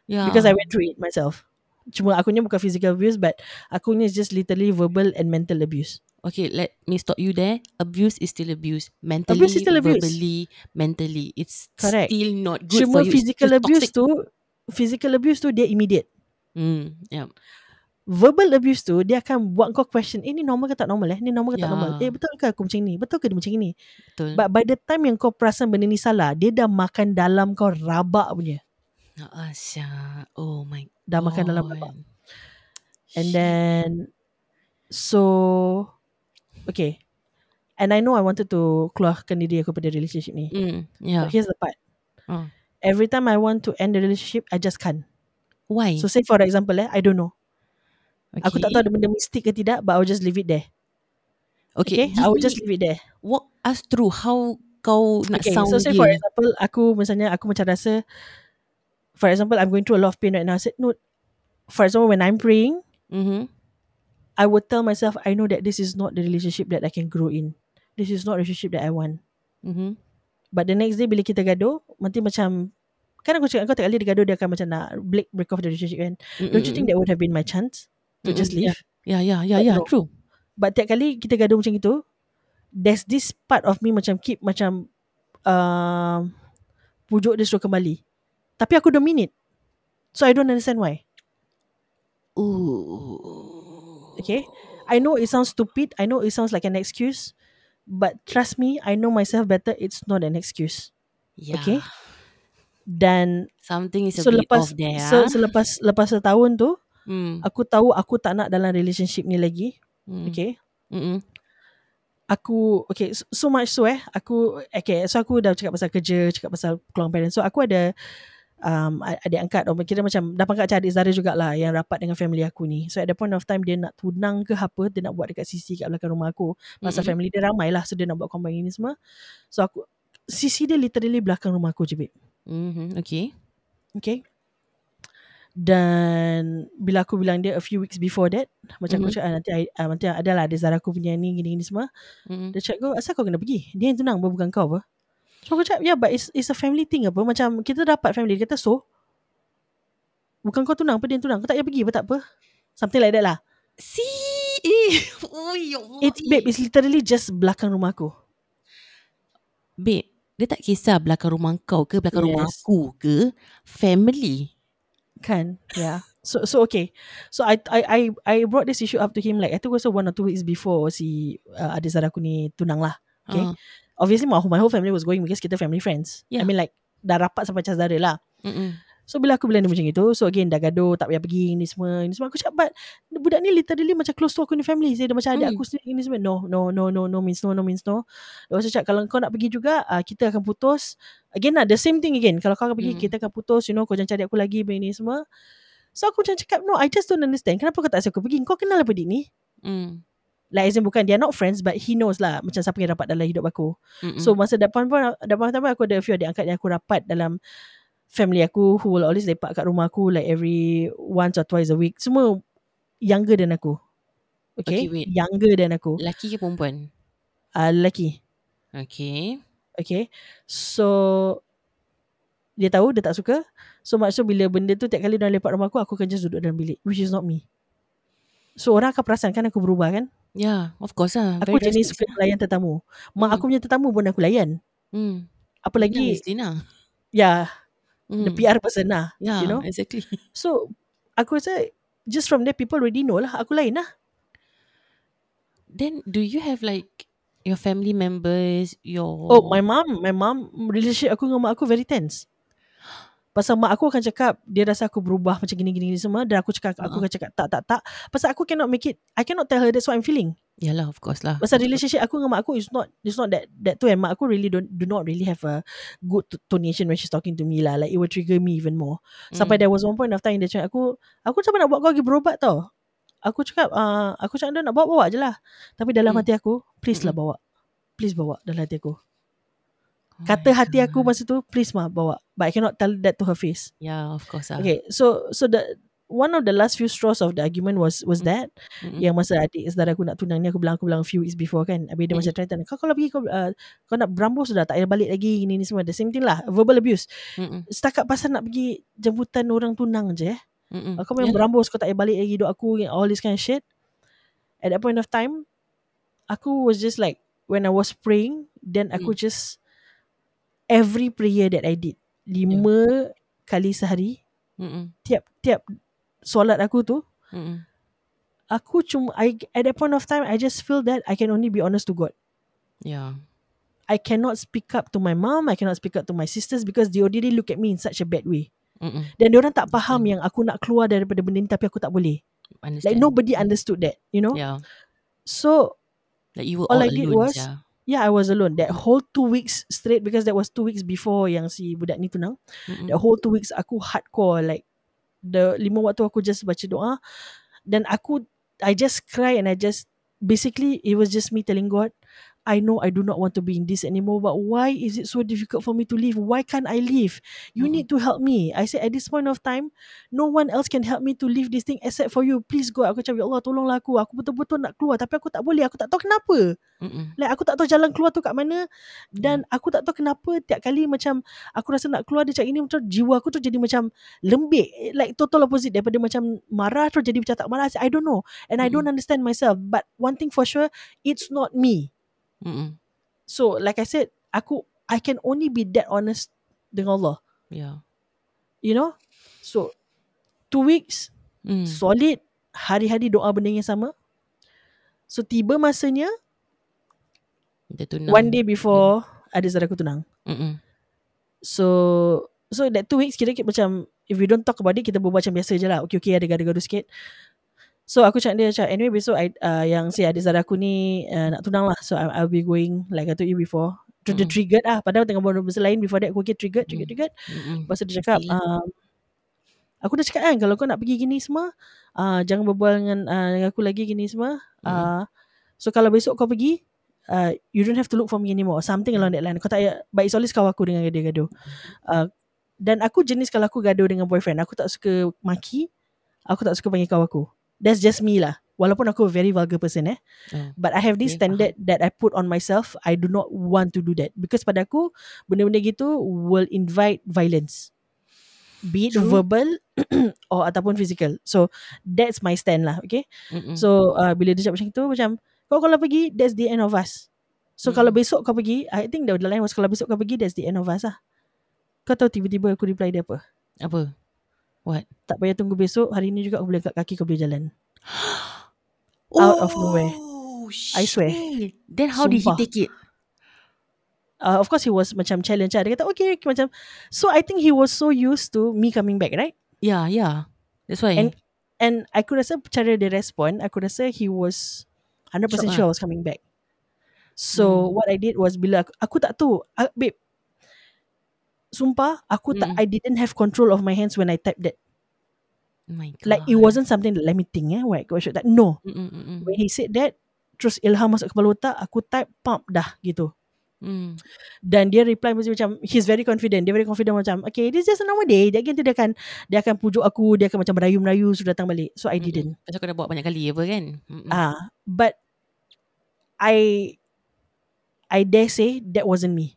yeah. because I went through it myself. Cuma akunya bukan physical abuse but akunya is just literally verbal and mental abuse. Okay, let me stop you there. Abuse is still abuse. Mentally, Abuse is still abuse. verbally, mentally. It's Correct. still not good Cuma for you. Physical abuse toxic. tu physical abuse tu dia immediate. Hmm, yeah. Verbal abuse tu dia akan buat kau question, eh ni normal ke tak normal eh? Ni normal ke tak Ya. normal? Eh betul ke aku macam ni? Betul ke dia macam ni? Betul. But by the time yang kau perasan benda ni salah, dia dah makan dalam kau rabak punya. Asya. Oh my Dah makan dalam rabak. And then so okay. And I know I wanted to keluarkan diri aku pada relationship ni. Hmm, yeah. But here's the part. Oh. Every time I want to end the relationship, I just can't. Why? So say for example eh, I don't know. okay. Aku tak tahu ada benda mistik ke tidak, but I'll just leave it there. Okay, Okay, I will just leave it there. walk us through how kau nak Okay, sound so say dia. for example, aku misalnya aku macam rasa, for example, I'm going through a lot of pain right now. I said no. For example, when I'm praying, mm-hmm. I would tell myself, I know that this is not the relationship that I can grow in. This is not relationship that I want. Mm-hmm. But the next day bila kita gaduh, nanti macam kan aku cakap kau tak kali dia gaduh dia akan macam nak break break off the relationship kan. Don't you think that would have been my chance to Mm-mm, just leave? Yeah, yeah, yeah, But yeah, no. true. But tiap kali kita gaduh macam itu, there's this part of me macam keep macam uh, pujuk dia suruh kembali. Tapi aku don't mean it. So I don't understand why. Ooh. Okay. I know it sounds stupid. I know it sounds like an excuse. But trust me, I know myself better. It's not an excuse. Yeah. Okay. Dan Something is a so bit lepas off there. so ah. selepas lepas setahun tu, Hmm. aku tahu aku tak nak dalam relationship ni lagi. Hmm. Okay. Mm-mm. Aku okay so, so much so eh aku okay so aku dah cakap pasal kerja, cakap pasal keluarga parents. So aku ada um, adik angkat orang kira macam dah pangkat macam adik saudara jugalah yang rapat dengan family aku ni. So at the point of time dia nak tunang ke apa, dia nak buat dekat sisi kat belakang rumah aku. Pasal Mm-mm. family dia ramai lah so dia nak buat combine ini semua. So aku sisi dia literally belakang rumah aku je babe. Mhm. Okay. Okay. Dan bila aku bilang dia a few weeks before that, macam Mhm. aku cakap ah, nanti ah, nanti adalah ada Zara aku punya ni gini-gini semua. Mm-mm. Dia cakap kau asal kau kena pergi? Dia yang tunang bukan kau apa? So aku cakap yeah but it's, it's a family thing apa? Macam kita dapat family. Dia kata so bukan kau tunang apa dia tunang. Kau tak payah pergi apa tak apa. Something like that lah. See, *laughs* eh, oh ya Allah. it's babe it's literally just belakang rumah aku. Babe, dia tak kisah belakang rumah kau ke belakang rumah Yes. aku ke. Family. kan? Yeah. So so okay. So I I I I brought this issue up to him like I think also one or two weeks before si uh, adik Zara aku ni tunang lah. Okay. Ah. Obviously my, my whole family was going because kita family friends. I Yeah. mean like dah rapat sampai macam saudara lah. Mm-mm. So bila aku bilang dia macam itu So again dah gaduh Tak payah pergi Ni semua Ni semua Aku cakap but Budak ni literally Macam close to aku ni family dah macam adik Hmm. aku sendiri Ini semua. No no no no No means no No means no. Lepas tu cakap Kalau kau nak pergi juga uh, Kita akan putus. Again lah The same thing again. Kalau kau akan pergi Hmm. Kita akan putus You know Kau jangan cari aku lagi Benda ni semua. So aku macam cakap No I just don't understand. Kenapa kau tak suka pergi? Kau kenal apa dik ni? Mm. Like as in bukan They are not friends But he knows lah Macam siapa yang rapat dalam hidup aku. Mm-mm. So masa depan pun Depan pertama aku ada a few adik angkat Yang aku rapat dalam Family aku Who will always lepak kat rumah aku Like every Once or twice a week. Semua Younger than aku. Okay, Okay, wait. Younger than aku. Lelaki ke perempuan? uh, Lelaki. Okay. Okay? So Dia tahu Dia tak suka. So maksud bila benda tu Tiap kali dia lepak rumah aku Aku akan just duduk dalam bilik Which is not me. So orang akan perasan kan Aku berubah kan Yeah, of course lah. Aku Very jenis suka layan tetamu Mak Hmm. aku punya tetamu pun aku layan Hmm. Apa lagi Lina. Ya Hmm. The PR person lah Yeah, You know exactly. So Aku rasa Just from there People already know lah Aku lain lah Then do you have like your family members, your Oh, my mom My mom Relationship aku dengan mak aku Very tense Pasal mak aku akan cakap Dia rasa aku berubah Macam gini-gini ni semua Dan aku cakap Aku Uh-uh. akan cakap Tak tak tak Pasal aku cannot make it I cannot tell her That's what I'm feeling Yalah, of course lah. Pasal relationship aku dengan mak aku Is not It's not that That tu and mak aku really don't Do not really have a Good tonation When she's talking to me lah Like it will trigger me even more Sampai Mm. there was one point of time Dia cakap aku Aku sampai nak buat kau pergi berobat tau Aku cakap uh, Aku cakap dia nak bawa Bawa je lah Tapi dalam Hmm. hati aku Please lah Mm-mm. bawa Please bawa dalam hati aku Kata my hati aku masa tu Please mah bawa But I cannot tell that to her face Yeah, of course lah. Okay so So the One of the last few straws of the argument was was Mm. that Mm-mm. yang masa adik saudara aku nak tunang ni aku bilang aku bilang few weeks before kan habis dia Mm. macam threaten kau kalau pergi kau uh, kau nak berambus sudah tak payah balik lagi gini ni semua the same thing lah verbal abuse Mm-mm. setakat pasal nak pergi jemputan orang tunang je eh. Kau memang Yalah. berambus Kau tak payah balik lagi Duk aku All this kind of shit At that point of time Aku was just like When I was praying Then aku Hmm. just Every prayer that I did Lima Kali sehari Mm-mm. Tiap-tiap Solat aku tu Mm-mm. Aku cuma I, At that point of time I just feel that I can only be honest to God Yeah. I cannot speak up to my mom I cannot speak up to my sisters Because they already look at me In such a bad way Mm-mm. Dan diorang tak faham Understand. Yang aku nak keluar Daripada benda ni Tapi aku tak boleh Understand. Like nobody understood that You know Yeah. So Like you were All all, I did alone, was- yeah. Yeah I was alone That whole two weeks straight Because that was two weeks before Yang si budak ni tunang Mm-mm. That whole two weeks Aku hardcore Like The lima waktu aku just baca doa Dan aku I just cry and I just Basically It was just me telling God I know I do not want to be in this anymore But why is it so difficult for me to leave? Why can't I leave? You Mm-mm. need to help me. I said at this point of time No one else can help me to leave this thing Except for you. Please God Aku cakap Ya Allah tolonglah aku. Aku betul-betul nak keluar Tapi aku tak boleh. Aku tak tahu kenapa. Mm-mm. Like aku tak tahu jalan keluar tu kat mana Dan aku tak tahu kenapa Tiap kali macam Aku rasa nak keluar dia cakap ini Macam jiwa aku tu jadi macam Lembik. Like total opposite Daripada macam marah Terus jadi macam tak marah. I don't know And I don't understand myself But one thing for sure It's not me Mm-mm. So like I said Aku I can only be that honest Dengan Allah Yeah. You know So Two weeks Mm. Solid Hari-hari doa benda yang sama So tiba masanya Dia tunang. One day before Ada saudara aku tunang Mm-mm. So So that two weeks Kira-kira macam If we don't talk about it Kita berbual macam biasa je lah Okay okay ada gaduh-gaduh sikit So aku cakap dia cakap Anyway besok I, uh, Yang si adik saudara aku ni uh, Nak tunang lah. So I, I'll be going Like I told you before. Dia Mm. triggered lah Padahal tengah buat benda lain Before that aku okay triggered Triggered Mm. triggered. Mm-mm. Lepas tu dia cakap um, Aku dah cakap kan Kalau kau nak pergi gini semua uh, Jangan berbual dengan, uh, dengan aku lagi gini semua. Uh, So kalau besok kau pergi uh, You don't have to look for me anymore. Something along that line. Kau tak payah But it's always kau aku dengan dia gaduh. Uh, Dan aku jenis kalau aku gaduh dengan boyfriend Aku tak suka maki Aku tak suka panggil kau aku That's just me lah Walaupun aku a very vulgar person eh Oh. But I have this Okay, standard That I put on myself I do not want to do that Because pada aku Benda-benda gitu Will invite violence Be it True. verbal *clears throat* Or ataupun physical So That's my stand lah Okay Mm-mm. So uh, bila dia cakap macam tu Macam Kau kalau pergi That's the end of us So Mm. kalau besok kau pergi I think the line was Kalau besok kau pergi That's the end of us lah Kau tahu tiba-tiba aku reply dia apa Apa? What? Tak payah tunggu besok Hari ni juga aku boleh angkat kaki Kau boleh jalan *gasps* Out of nowhere. Oh, I swear. shit. Then how did he Sumpah. take it? uh, Of course he was Macam challenge lah Dia kata okay Macam So I think he was so used to Me coming back right Yeah, yeah. That's why. And- And aku rasa Cara dia respond Aku rasa he was 100% Shock sure I was coming back So Hmm. what I did was Bila aku, aku tak tahu uh, Babe Sumpah Aku tak Mm. I didn't have control of my hands When I typed that oh my God. Like it wasn't something that Let me think eh What, should that No Mm-mm, mm-mm. When he said that terus ilham masuk kepala otak aku type pump dah gitu Hmm. dan dia reply macam he's very confident dia very confident macam okay this is just a normal day dia akan dia akan dia akan pujuk aku dia akan macam merayu-merayu sudah datang balik so I didn't Pasal kau dah buat banyak kali apa kan? Mm-mm. ah but I I dare say that wasn't me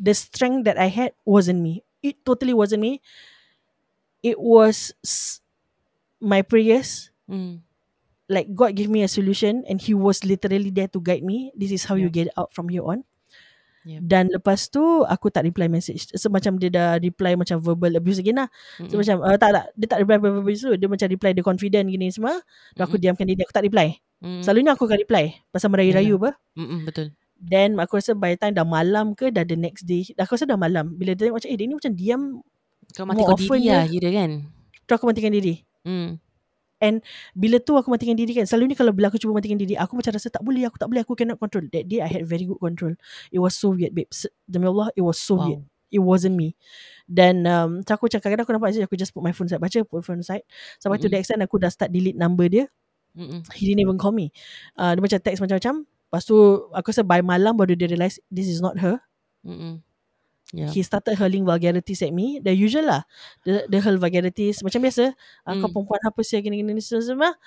the strength that I had wasn't me. It totally wasn't me. It was my prayers. Mm. like God gave me a solution and he was literally there to guide me. This is how you Yeah. get out from here on. Yep. dan lepas tu aku tak reply message. So macam dia dah reply macam verbal abuse again lah. So Mm-mm. macam uh, tak tak. Dia tak reply verbal abuse tu. Dia macam reply dia confident gini semua. Dan aku diamkan diri aku tak reply. Mm. selalunya aku akan reply. Pasal merayu-rayu apa. Mm-mm, betul. Then aku rasa by time dah malam ke dah the next day aku rasa dah malam. Bila dia tengok macam eh dia ni macam diam Kau mati More kau often diri dia- lah kira kan? tu aku matikan diri. Hmm. bila tu aku matikan diri kan selalunya kalau bila aku cuba matikan diri aku macam rasa tak boleh aku tak boleh aku cannot control. That day I had very good control. It was so weird babe. Demi Allah it was so Wow. weird. It wasn't me. Dan um, so aku macam kadang-kadang aku nampak aku just put my phone aside baca put my phone aside sampai to Mm-mm. the extent aku dah start delete number dia Mm-mm. he didn't even call me. Uh, dia macam text macam-macam lepas tu aku rasa by malam baru dia realise this is not her Mm-mm. Yeah. he started hurling vulgarities at me the usual lah the, the hurl vulgarities macam biasa uh, kau Hmm. perempuan apa sih gini-gini ni semua,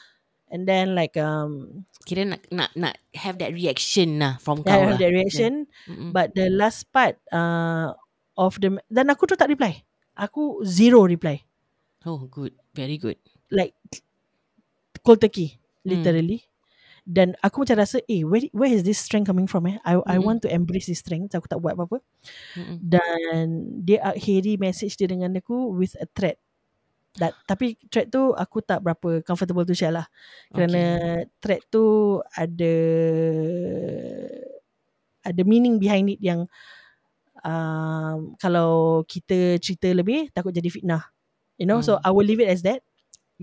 and then like um Kira nak nak nak have that reaction lah from kau have lah. that reaction Mm-mm. but the last part uh, of the dan aku tu tak reply aku zero reply Oh, good. Very good. like cold turkey Hmm. literally dan aku macam rasa eh where where is this strength coming from eh I I Mm-mm. want to embrace this strength aku tak buat apa-apa Mm-mm. dan dia akhiri message dia dengan aku with a threat that, tapi threat tu aku tak berapa comfortable to share lah kerana threat tu ada ada meaning behind it yang um, kalau kita cerita lebih takut jadi fitnah you know so Hmm. I will leave it as that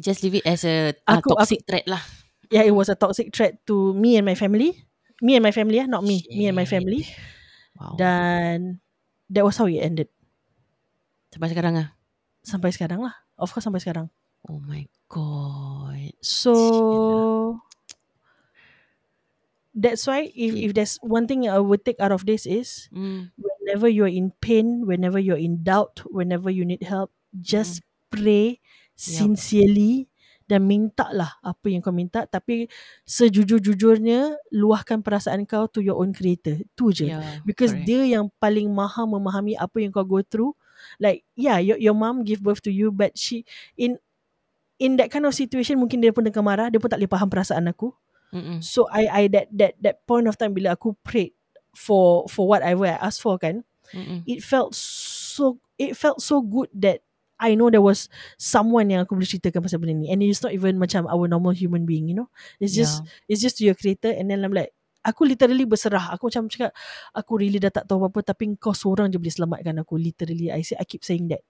Just leave it as a uh, Aku- toxic threat lah. Yeah it was a toxic threat to me and my family me and my family ah not me me and my Shit. family Wow. dan that was how it ended Sampai sekarang ah. sampai sekarang lah of course sampai sekarang Oh my god. So that's why if if there's one thing I would take out of this is Mm. whenever you're in pain, whenever you're in doubt, whenever you need help, just pray sincerely dan minta lah apa yang kau minta tapi sejujur-jujurnya luahkan perasaan kau to your own creator tu je Yeah, because correct. dia yang paling maha memahami apa yang kau go through like yeah your, your mom give birth to you but she in in that kind of situation mungkin dia pun tengah marah dia pun tak boleh faham perasaan aku Mm-mm. so I I that that that point of time bila aku prayed for for whatever I asked for kan Mm-mm. it felt so it felt so good that I know there was someone yang aku boleh ceritakan pasal benda ni. And it's not even macam our normal human being you know? It's just it's just to your creator. And then I'm like aku literally berserah. Aku macam cakap aku really dah tak tahu apa-apa. Tapi kau seorang je boleh selamatkan aku. Literally I say I keep saying that.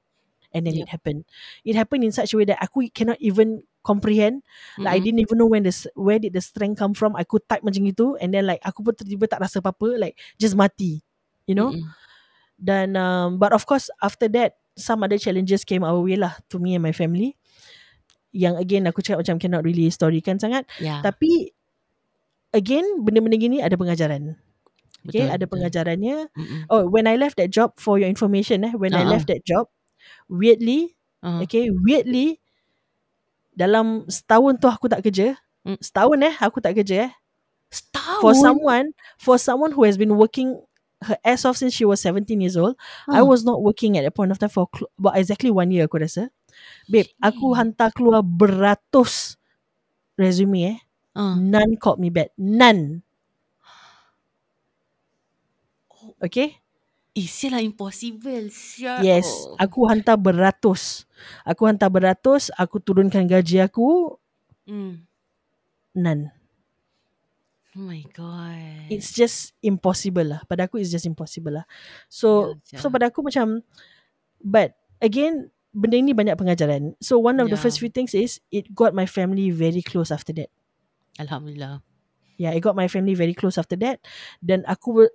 And then Yep. it happened. It happened in such a way that aku cannot even comprehend. Like I Mm-mm. didn't even know when the where did the strength come from. Aku type macam itu. And then like aku pun tiba-tiba tak rasa apa-apa. Like just mati. You know? Mm-mm. dan um, but of course after that some other challenges came our way lah to me and my family yang again aku cakap macam cannot really storykan sangat Yeah. tapi again benda-benda gini ada pengajaran okay betul, ada betul. pengajarannya Mm-mm. oh when I left that job for your information eh when I Uh-uh. left that job weirdly Uh-huh. okay weirdly dalam setahun tu aku tak kerja Mm. setahun eh aku tak kerja eh Setahun. for someone for someone who has been working her ass off since she was 17 years old I Huh. was not working at that point of time for about exactly one year aku rasa babe aku hantar keluar beratus resume eh Uh. none called me back none okay Eh, sial lah impossible. Sial. yes Oh. aku hantar beratus aku hantar beratus aku turunkan gaji aku Mm. none Oh my god. it's just impossible lah pada aku it's just impossible lah so Ya, so pada aku macam but again benda ini banyak pengajaran so one of the Ya. first few things is it got my family very close after that Alhamdulillah. yeah it got my family very close after that dan aku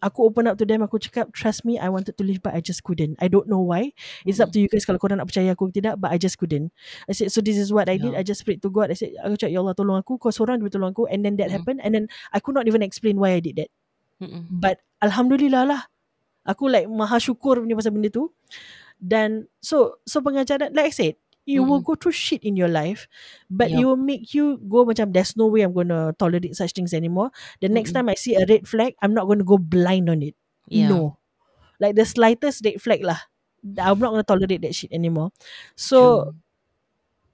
Aku open up to them Aku cakap Trust me I wanted to leave But I just couldn't. I don't know why. It's up to you guys. Kalau korang nak percaya aku tidak But I just couldn't. I said so this is what I did. Yeah. I just prayed to God. I said Aku cakap ya Allah tolong aku. Kau seorang dia tolong aku. And then that Mm. happened And then I could not even explain Why I did that. Mm-mm. But Alhamdulillah lah. Aku like Maha syukur punya pasal benda tu. Dan So So pengajaran Like I said You will Mm-mm. go through shit in your life But Yup. it will make you Go macam There's no way I'm going to Tolerate such things anymore The next Mm-mm. time I see a red flag I'm not going to go blind on it Yeah. No. Like the slightest red flag lah. I'm not going to tolerate that shit anymore. So, True.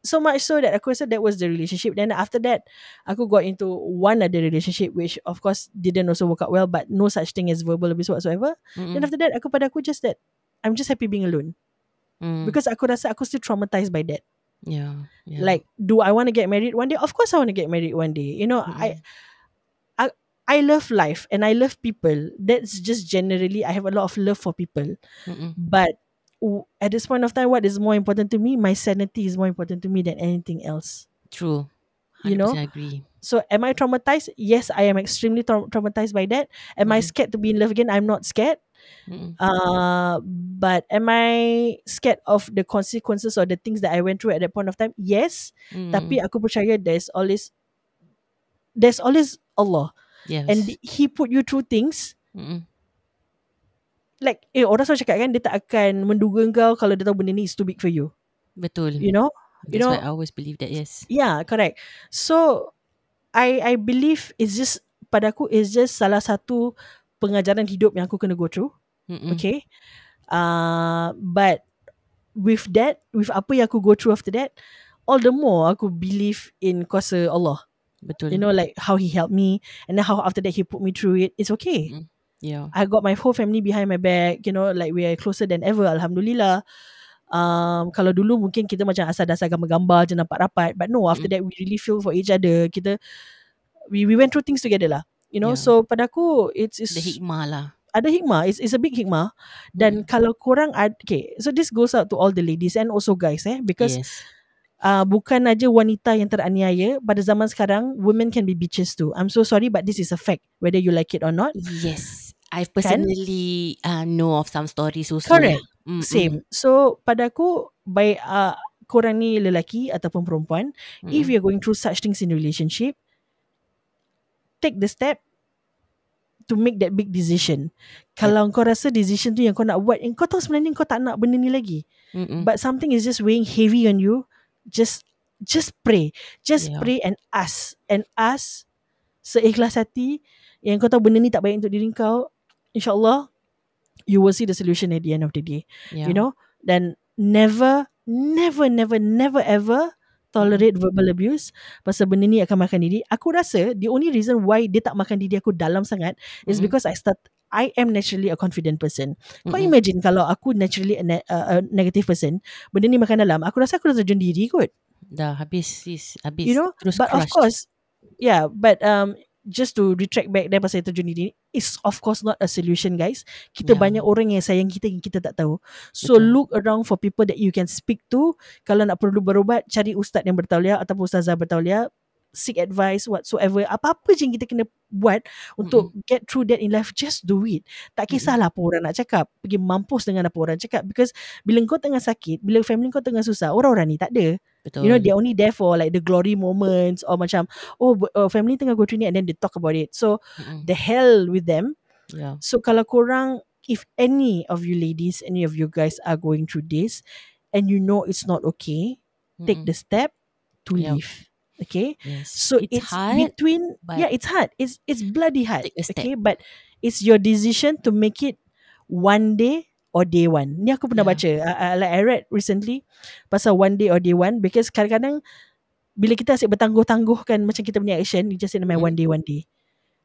so much so that aku rasa that was the relationship. Then after that, aku got into one other relationship which of course didn't also work out well but no such thing as verbal abuse whatsoever. Mm-mm. Then after that, aku pada aku just that I'm just happy being alone. Mm. Because aku rasa aku still traumatized by that. yeah. yeah. Like, do I want to get married one day? Of course I want to get married one day. You know, I Mm-mm. I love life and I love people. That's just generally I have a lot of love for people. Mm-mm. But at this point of time, what is more important to me? My sanity is more important to me than anything else. True. You know? 100% agree. So, am I traumatized? Yes, I am extremely trau- traumatized by that. Am I Mm. scared to be in love again? I'm not scared. Mm-mm. Uh, but am I scared of the consequences or the things that I went through at that point of time? Yes. Mm. Tapi aku percaya there's always there's always Allah, yes. and He put you through things Mm-mm. like eh orang selalu cakap kan dia tak akan menduga kau kalau dia tahu benda ni is too big for you. Betul. You know? That's you know- why I always believe that. Yes. Yeah, correct. So I I believe it's just pada aku is just salah satu pengajaran hidup yang aku kena go through. Mm-mm. Okay. Uh, but with that, with apa yang aku go through after that, all the more aku believe in kuasa Allah. Betul. You know, like how He helped me, and then how after that He put me through it. It's okay. Mm. Yeah. I got my whole family behind my back. You know, like we are closer than ever. Alhamdulillah. Um, kalau dulu mungkin kita macam asal-dasar gambar-gambar je nampak rapat. But no, after Mm. that we really feel for each other. Kita, we we went through things together lah. You know, Yeah. so pada aku, it's, it's The hikmah lah. ada hikmah. It's, it's a big hikmah. Dan Mm. kalau korang, ad, okay, so this goes out to all the ladies and also guys eh. Because yes. uh, bukan aja wanita yang teraniaya. Pada zaman sekarang, women can be bitches too. I'm so sorry but this is a fact. Whether you like it or not. Yes. I personally uh, know of some stories also. Correct. Mm-mm. Same. So pada aku baik uh, korang ni lelaki ataupun perempuan, Mm-mm. if you're going through such things in relationship, take the step to make that big decision. Kalau kau rasa decision tu yang kau nak buat, yang kau tahu sebenarnya kau tak nak benda ni lagi. Mm-mm. But something is just weighing heavy on you, just just pray. Just Yeah. pray and ask. And ask seikhlas hati yang kau tahu benda ni tak baik untuk diri kau, insyaAllah you will see the solution at the end of the day. yeah. you know dan never never never never ever tolerate verbal abuse pasal benda ni akan makan diri aku rasa the only reason why dia tak makan diri aku dalam sangat is Mm-mm. because I start I am naturally a confident person kau Mm-mm. imagine kalau aku naturally a, ne- a, a negative person benda ni makan dalam aku rasa aku dah terjun diri kot Dah habis sis. Habis. you know Terus but of crushed. course yeah but um just to retract back dan pasal terjun diri is of course not a solution guys. Kita Yeah. banyak orang yang sayang kita yang kita tak tahu. So Betul. look around for people that you can speak to. Kalau nak perlu berubat cari ustaz yang bertauliah ataupun ustazah bertauliah. Seek advice whatsoever. Apa-apa je yang kita kena buat untuk get through that in life just do it. Tak kisahlah apa orang nak cakap. Pergi mampus dengan apa orang cakap. Because bila kau tengah sakit bila family kau tengah susah orang-orang ni tak ada Betul. You know they're only there for like the glory moments or macam oh uh, family tengah go through ni and then they talk about it. So Mm-mm. the hell with them. Yeah. So kalau korang if any of you ladies, any of you guys are going through this and you know it's not okay, take Mm-mm. the step to Yeah. leave. Okay? Yes. So it's, it's, hard. between yeah, it's hard. It's it's bloody hard. Take. Okay, but it's your decision to make it one day or day one. Ni aku pernah Yeah. baca. Uh, uh, like I read recently pasal one day or day one because kadang-kadang bila kita asyik bertangguh-tangguhkan macam kita punya action, you just say nama Mm. one day one day.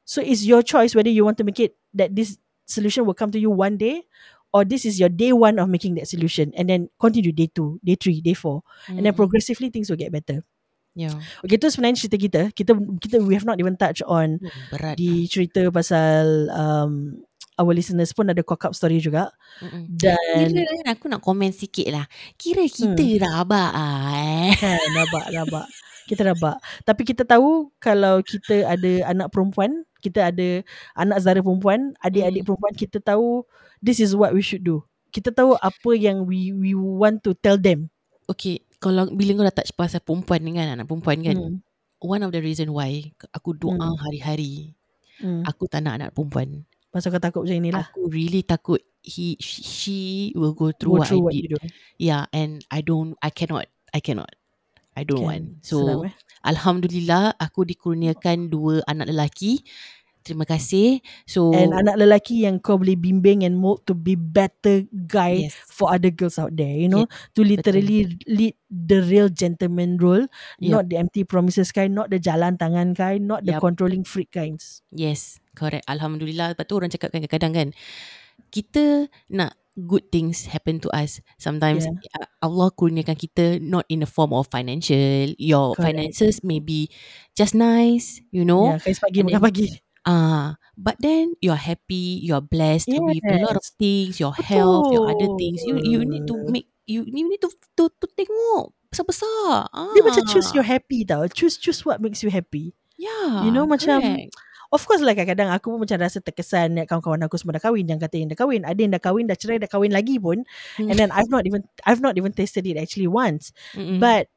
So it's your choice whether you want to make it that this solution will come to you one day or this is your day one of making that solution and then continue day two, day three, day four and then Mm-mm. progressively things will get better. Yeah. Okay, tu sebenarnya cerita kita. Kita kita we have not even touch on Oh, berat. di cerita pasal um, our listeners pun ada cock up story juga. Mm-mm. Dan Kira kan aku nak komen sikit lah. Kira kita Hmm. rabak ah eh. *laughs* kan rabak rabak. Kita rabak. Tapi kita tahu kalau kita ada anak perempuan, kita ada anak saudara perempuan, adik-adik Mm. perempuan kita tahu this is what we should do. Kita tahu apa yang we we want to tell them. Okay, kalau bila kau dah touch pasal perempuan kan, anak perempuan kan, Hmm. one of the reason why aku doa Hmm. hari-hari, Hmm. aku tak nak anak perempuan. Pasal kau takut macam inilah. Aku really takut he she will go through Go what through I what did. you do. Yeah, and I don't, I cannot, I cannot. I don't want. So, Senang, eh? Alhamdulillah, aku dikurniakan dua anak lelaki. Terima kasih. So, And anak lelaki yang kau boleh bimbing and mold to be better guy yes, for other girls out there, you know, to literally lead the real gentleman role, Yup. not the empty promises kind, not the jalan tangan kind, not the Yup. controlling freak kinds. yes, correct. Alhamdulillah. Lepas tu orang cakap kan kadang-kadang kan, kita nak good things happen to us. Sometimes uh, Allah kurniakan kita not in the form of financial. Your Correct. finances may be just nice, you know. Yeah, pagi makan pagi. Ah, but then you're happy, you're blessed with a lot of Yes. things, your health, your other things. You you need to Betul. make you you need to to, to tengok besar-besar. Ah. Dia macam choose your happy tau. Choose choose what makes you happy. Yeah, You know, macam-. Of course lah kadang-kadang aku pun macam rasa terkesan kawan-kawan aku semua dah kahwin Yang kata yang dah kahwin Ada yang dah kahwin Dah cerai Dah kahwin lagi pun Hmm. And then I've not even I've not even tasted it actually once Mm-mm. But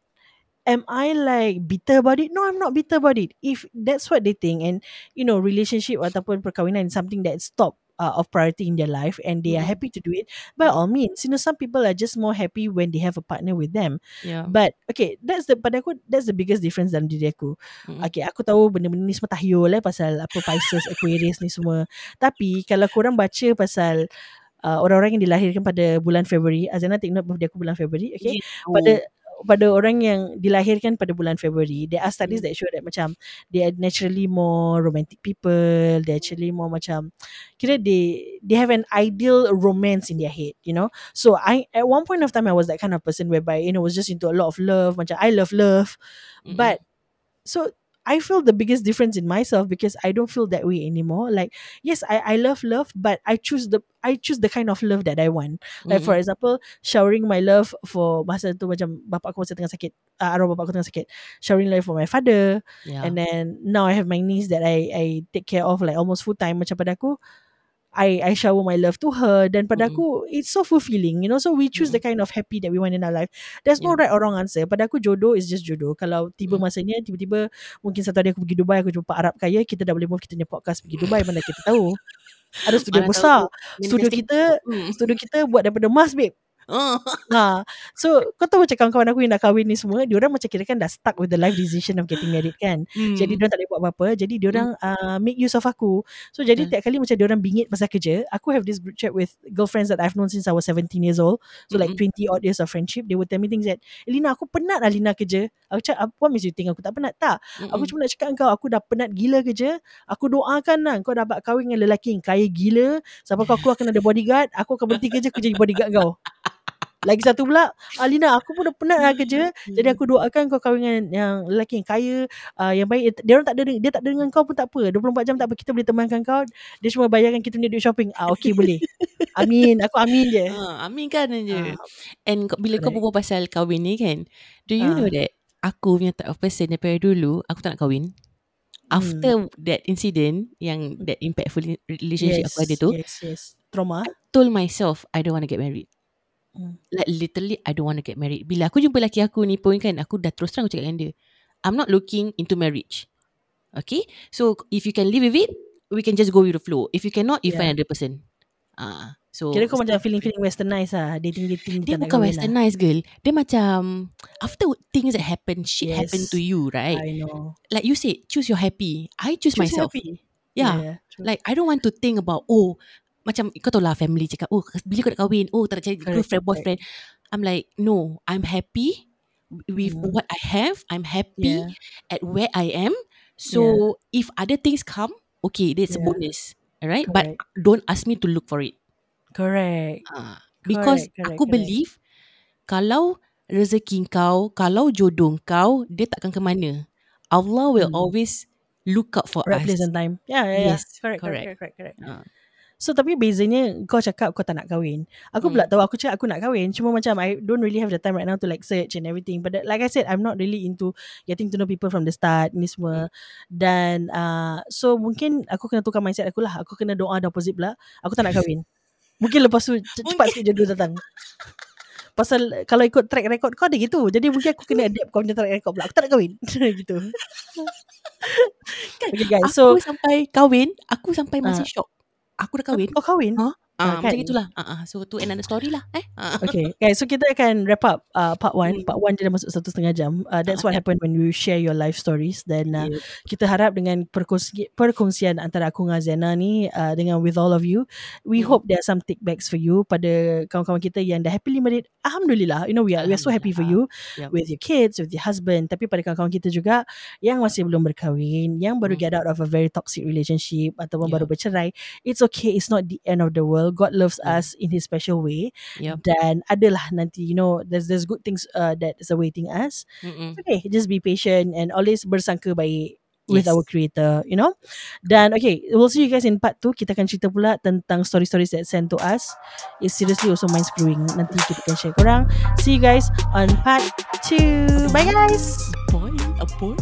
am I like bitter about it? No, I'm not bitter about it. If that's what they think, and you know, relationship ataupun perkahwinan is something that's top uh, of priority in their life, and they are Mm. happy to do it, by all means, you know, some people are just more happy when they have a partner with them. yeah. But okay, that's the pada aku that's the biggest difference dalam diri aku. Mm-mm. Okay, aku tahu benda-benda ni semua tahyul eh pasal apa Pisces, Aquarius ni semua. Tapi kalau korang baca pasal uh, orang-orang yang dilahirkan pada bulan Februari, Azana take note birthday aku bulan Februari, okay? Gitu. pada pada orang yang dilahirkan pada bulan Februari there are studies Hmm. that show that macam they are naturally more romantic people they actually more macam kira they they have an ideal romance in their head you know so I at one point of time I was that kind of person whereby you know was just into a lot of love macam I love love Mm-mm. but so I feel the biggest difference in myself because I don't feel that way anymore. Like, yes, I, I love love, but I choose the I choose the kind of love that I want. Like for example, showering my love for masa tu macam bapak aku masa tengah sakit, uh, arwah bapak aku tengah sakit. Showering love for my father, yeah. and then now I have my niece that I I take care of like almost full time macam pada aku. I I shower my love to her dan pada aku it's so fulfilling you know so we choose the kind of happy that we want in our life. There's no right or wrong answer. Pada aku jodoh is just jodoh. Kalau tiba Mm. masanya tiba-tiba mungkin satu hari aku pergi Dubai aku jumpa Arab kaya kita dah boleh move kita punya podcast pergi Dubai mana kita tahu. Ada studio Mana besar. tahu. studio kita Mm. studio kita buat daripada emas babe *laughs* Oh. Ha. So kau tahu macam kawan-kawan aku yang dah kahwin ni semua Diorang macam kira kan dah stuck with the life decision of getting married kan Mm. Jadi diorang tak boleh buat apa-apa Jadi diorang uh, make use of aku So jadi Hmm. tiap kali macam diorang bingit pasal kerja Aku have this group chat with girlfriends that I've known since I was 17 years old So like Mm-mm. 20 odd years of friendship They would tell me things that Elina aku penat lah Lina kerja Aku cakap what makes you think aku tak penat Tak Aku Mm-mm. cuma nak cakap kau Aku dah penat gila kerja Aku doakan lah Kau dapat kahwin dengan lelaki yang kaya gila Sampai kau keluar kena ada bodyguard Aku akan berhenti kerja Aku jadi bodyguard kau Lagi satu pula Alina aku pun dah penat lah kerja. Jadi aku doakan kau kahwin dengan yang lelaki yang kaya uh, Yang baik. Dia orang tak ada Dia tak ada dengan kau pun tak apa. 24 jam tak apa Kita boleh temankan kau. Dia cuma bayarkan kita punya duit shopping. Ah okay *laughs* boleh. Amin. Aku amin je. Ha, amin kan Ah, je. And kau- bila kau correct. berbual pasal kahwin ni kan, do you Ah. know that aku punya type of person daripada dulu, aku tak nak kahwin. After that incident, yang that impactful relationship aku ada tu, Yes yes. Trauma? Told myself I don't want to get married. Hmm. Like literally I don't want to get married. Bila aku jumpa lelaki aku ni pun kan, aku dah terus terang aku cakap dengan dia, I'm not looking into marriage. Okay? So if you can live with it, we can just go with the flow. If you cannot, you Yeah. find another person. Ah, so Kira kau macam feeling-feeling westernized lah Dating-dating dia tak nak bukan kahwin westernized girl. Dia macam after things that happen, shit Yes. happen to you, lah. right? I know Like you said, choose your happy. I choose, Choose myself. happy. Yeah. yeah true. Like I don't want to think about oh macam kau tahu lah family cakap oh bila kau nak kahwin oh tak nak cari Correct, girlfriend boyfriend. I'm like no, I'm happy with Mm. what I have. I'm happy Yeah. at where I am. So if other things come, okay, that's a Yeah. bonus. Alright, but don't ask me to look for it. Correct Ah, because Correct, correct, aku correct. believe kalau rezeki kau, kalau jodoh kau, dia takkan ke mana. Allah will Hmm. always look out for Right us. place and time Yeah yeah, Yes, yeah. Correct, correct correct. correct correct, correct. So tapi bezanya kau cakap kau tak nak kahwin. Aku pula Hmm. tahu aku cakap aku nak kahwin. Cuma macam I don't really have the time right now to like search and everything. But that- like I said, I'm not really into getting to know people from the start ni semua. Dan uh, so mungkin aku kena tukar mindset aku lah. Aku kena doa the opposite pula. Aku tak nak kahwin. *laughs* Mungkin lepas tu ce- cepat sikit jodoh datang. Pasal kalau ikut track record kau ada gitu. Jadi mungkin aku kena adapt kau punya track record pula. Aku tak nak kahwin. *laughs* gitu. *laughs* okay guys. So aku sampai kahwin, aku sampai masih Ah. shock. Aku dah kahwin. kau kahwin? Ha? Ah, Ah, macam kan? itulah. Ah, ah. so tu another story lah. Eh. Ah. Okay guys So kita akan wrap up uh, Part 1 Hmm. Part 1 dia dah masuk satu setengah jam uh, That's Ah, what happened When you share your life stories Dan uh, Yeah. kita harap dengan perkongsi- perkongsian antara aku dengan Zena ni uh, dengan with all of you we Hmm. hope there are some take backs for you pada kawan-kawan kita yang dah happily married alhamdulillah you know we are we are so happy for you Yep. with your kids with your husband tapi pada kawan-kawan kita juga yang masih belum berkahwin yang baru Hmm. get out of a very toxic relationship ataupun Yeah. baru bercerai it's okay it's not the end of the world God loves us in his special way Yep. dan adalah nanti you know there's there's good things uh, that is awaiting us. Mm-mm. okay just be patient and always bersangka baik with Yes. our creator you know? Dan okay we'll see you guys in part 2 kita akan cerita pula tentang story-stories that sent to us. It's seriously also mind screwing nanti kita akan share korang. See you guys on part 2 bye guys. Boy, a boy.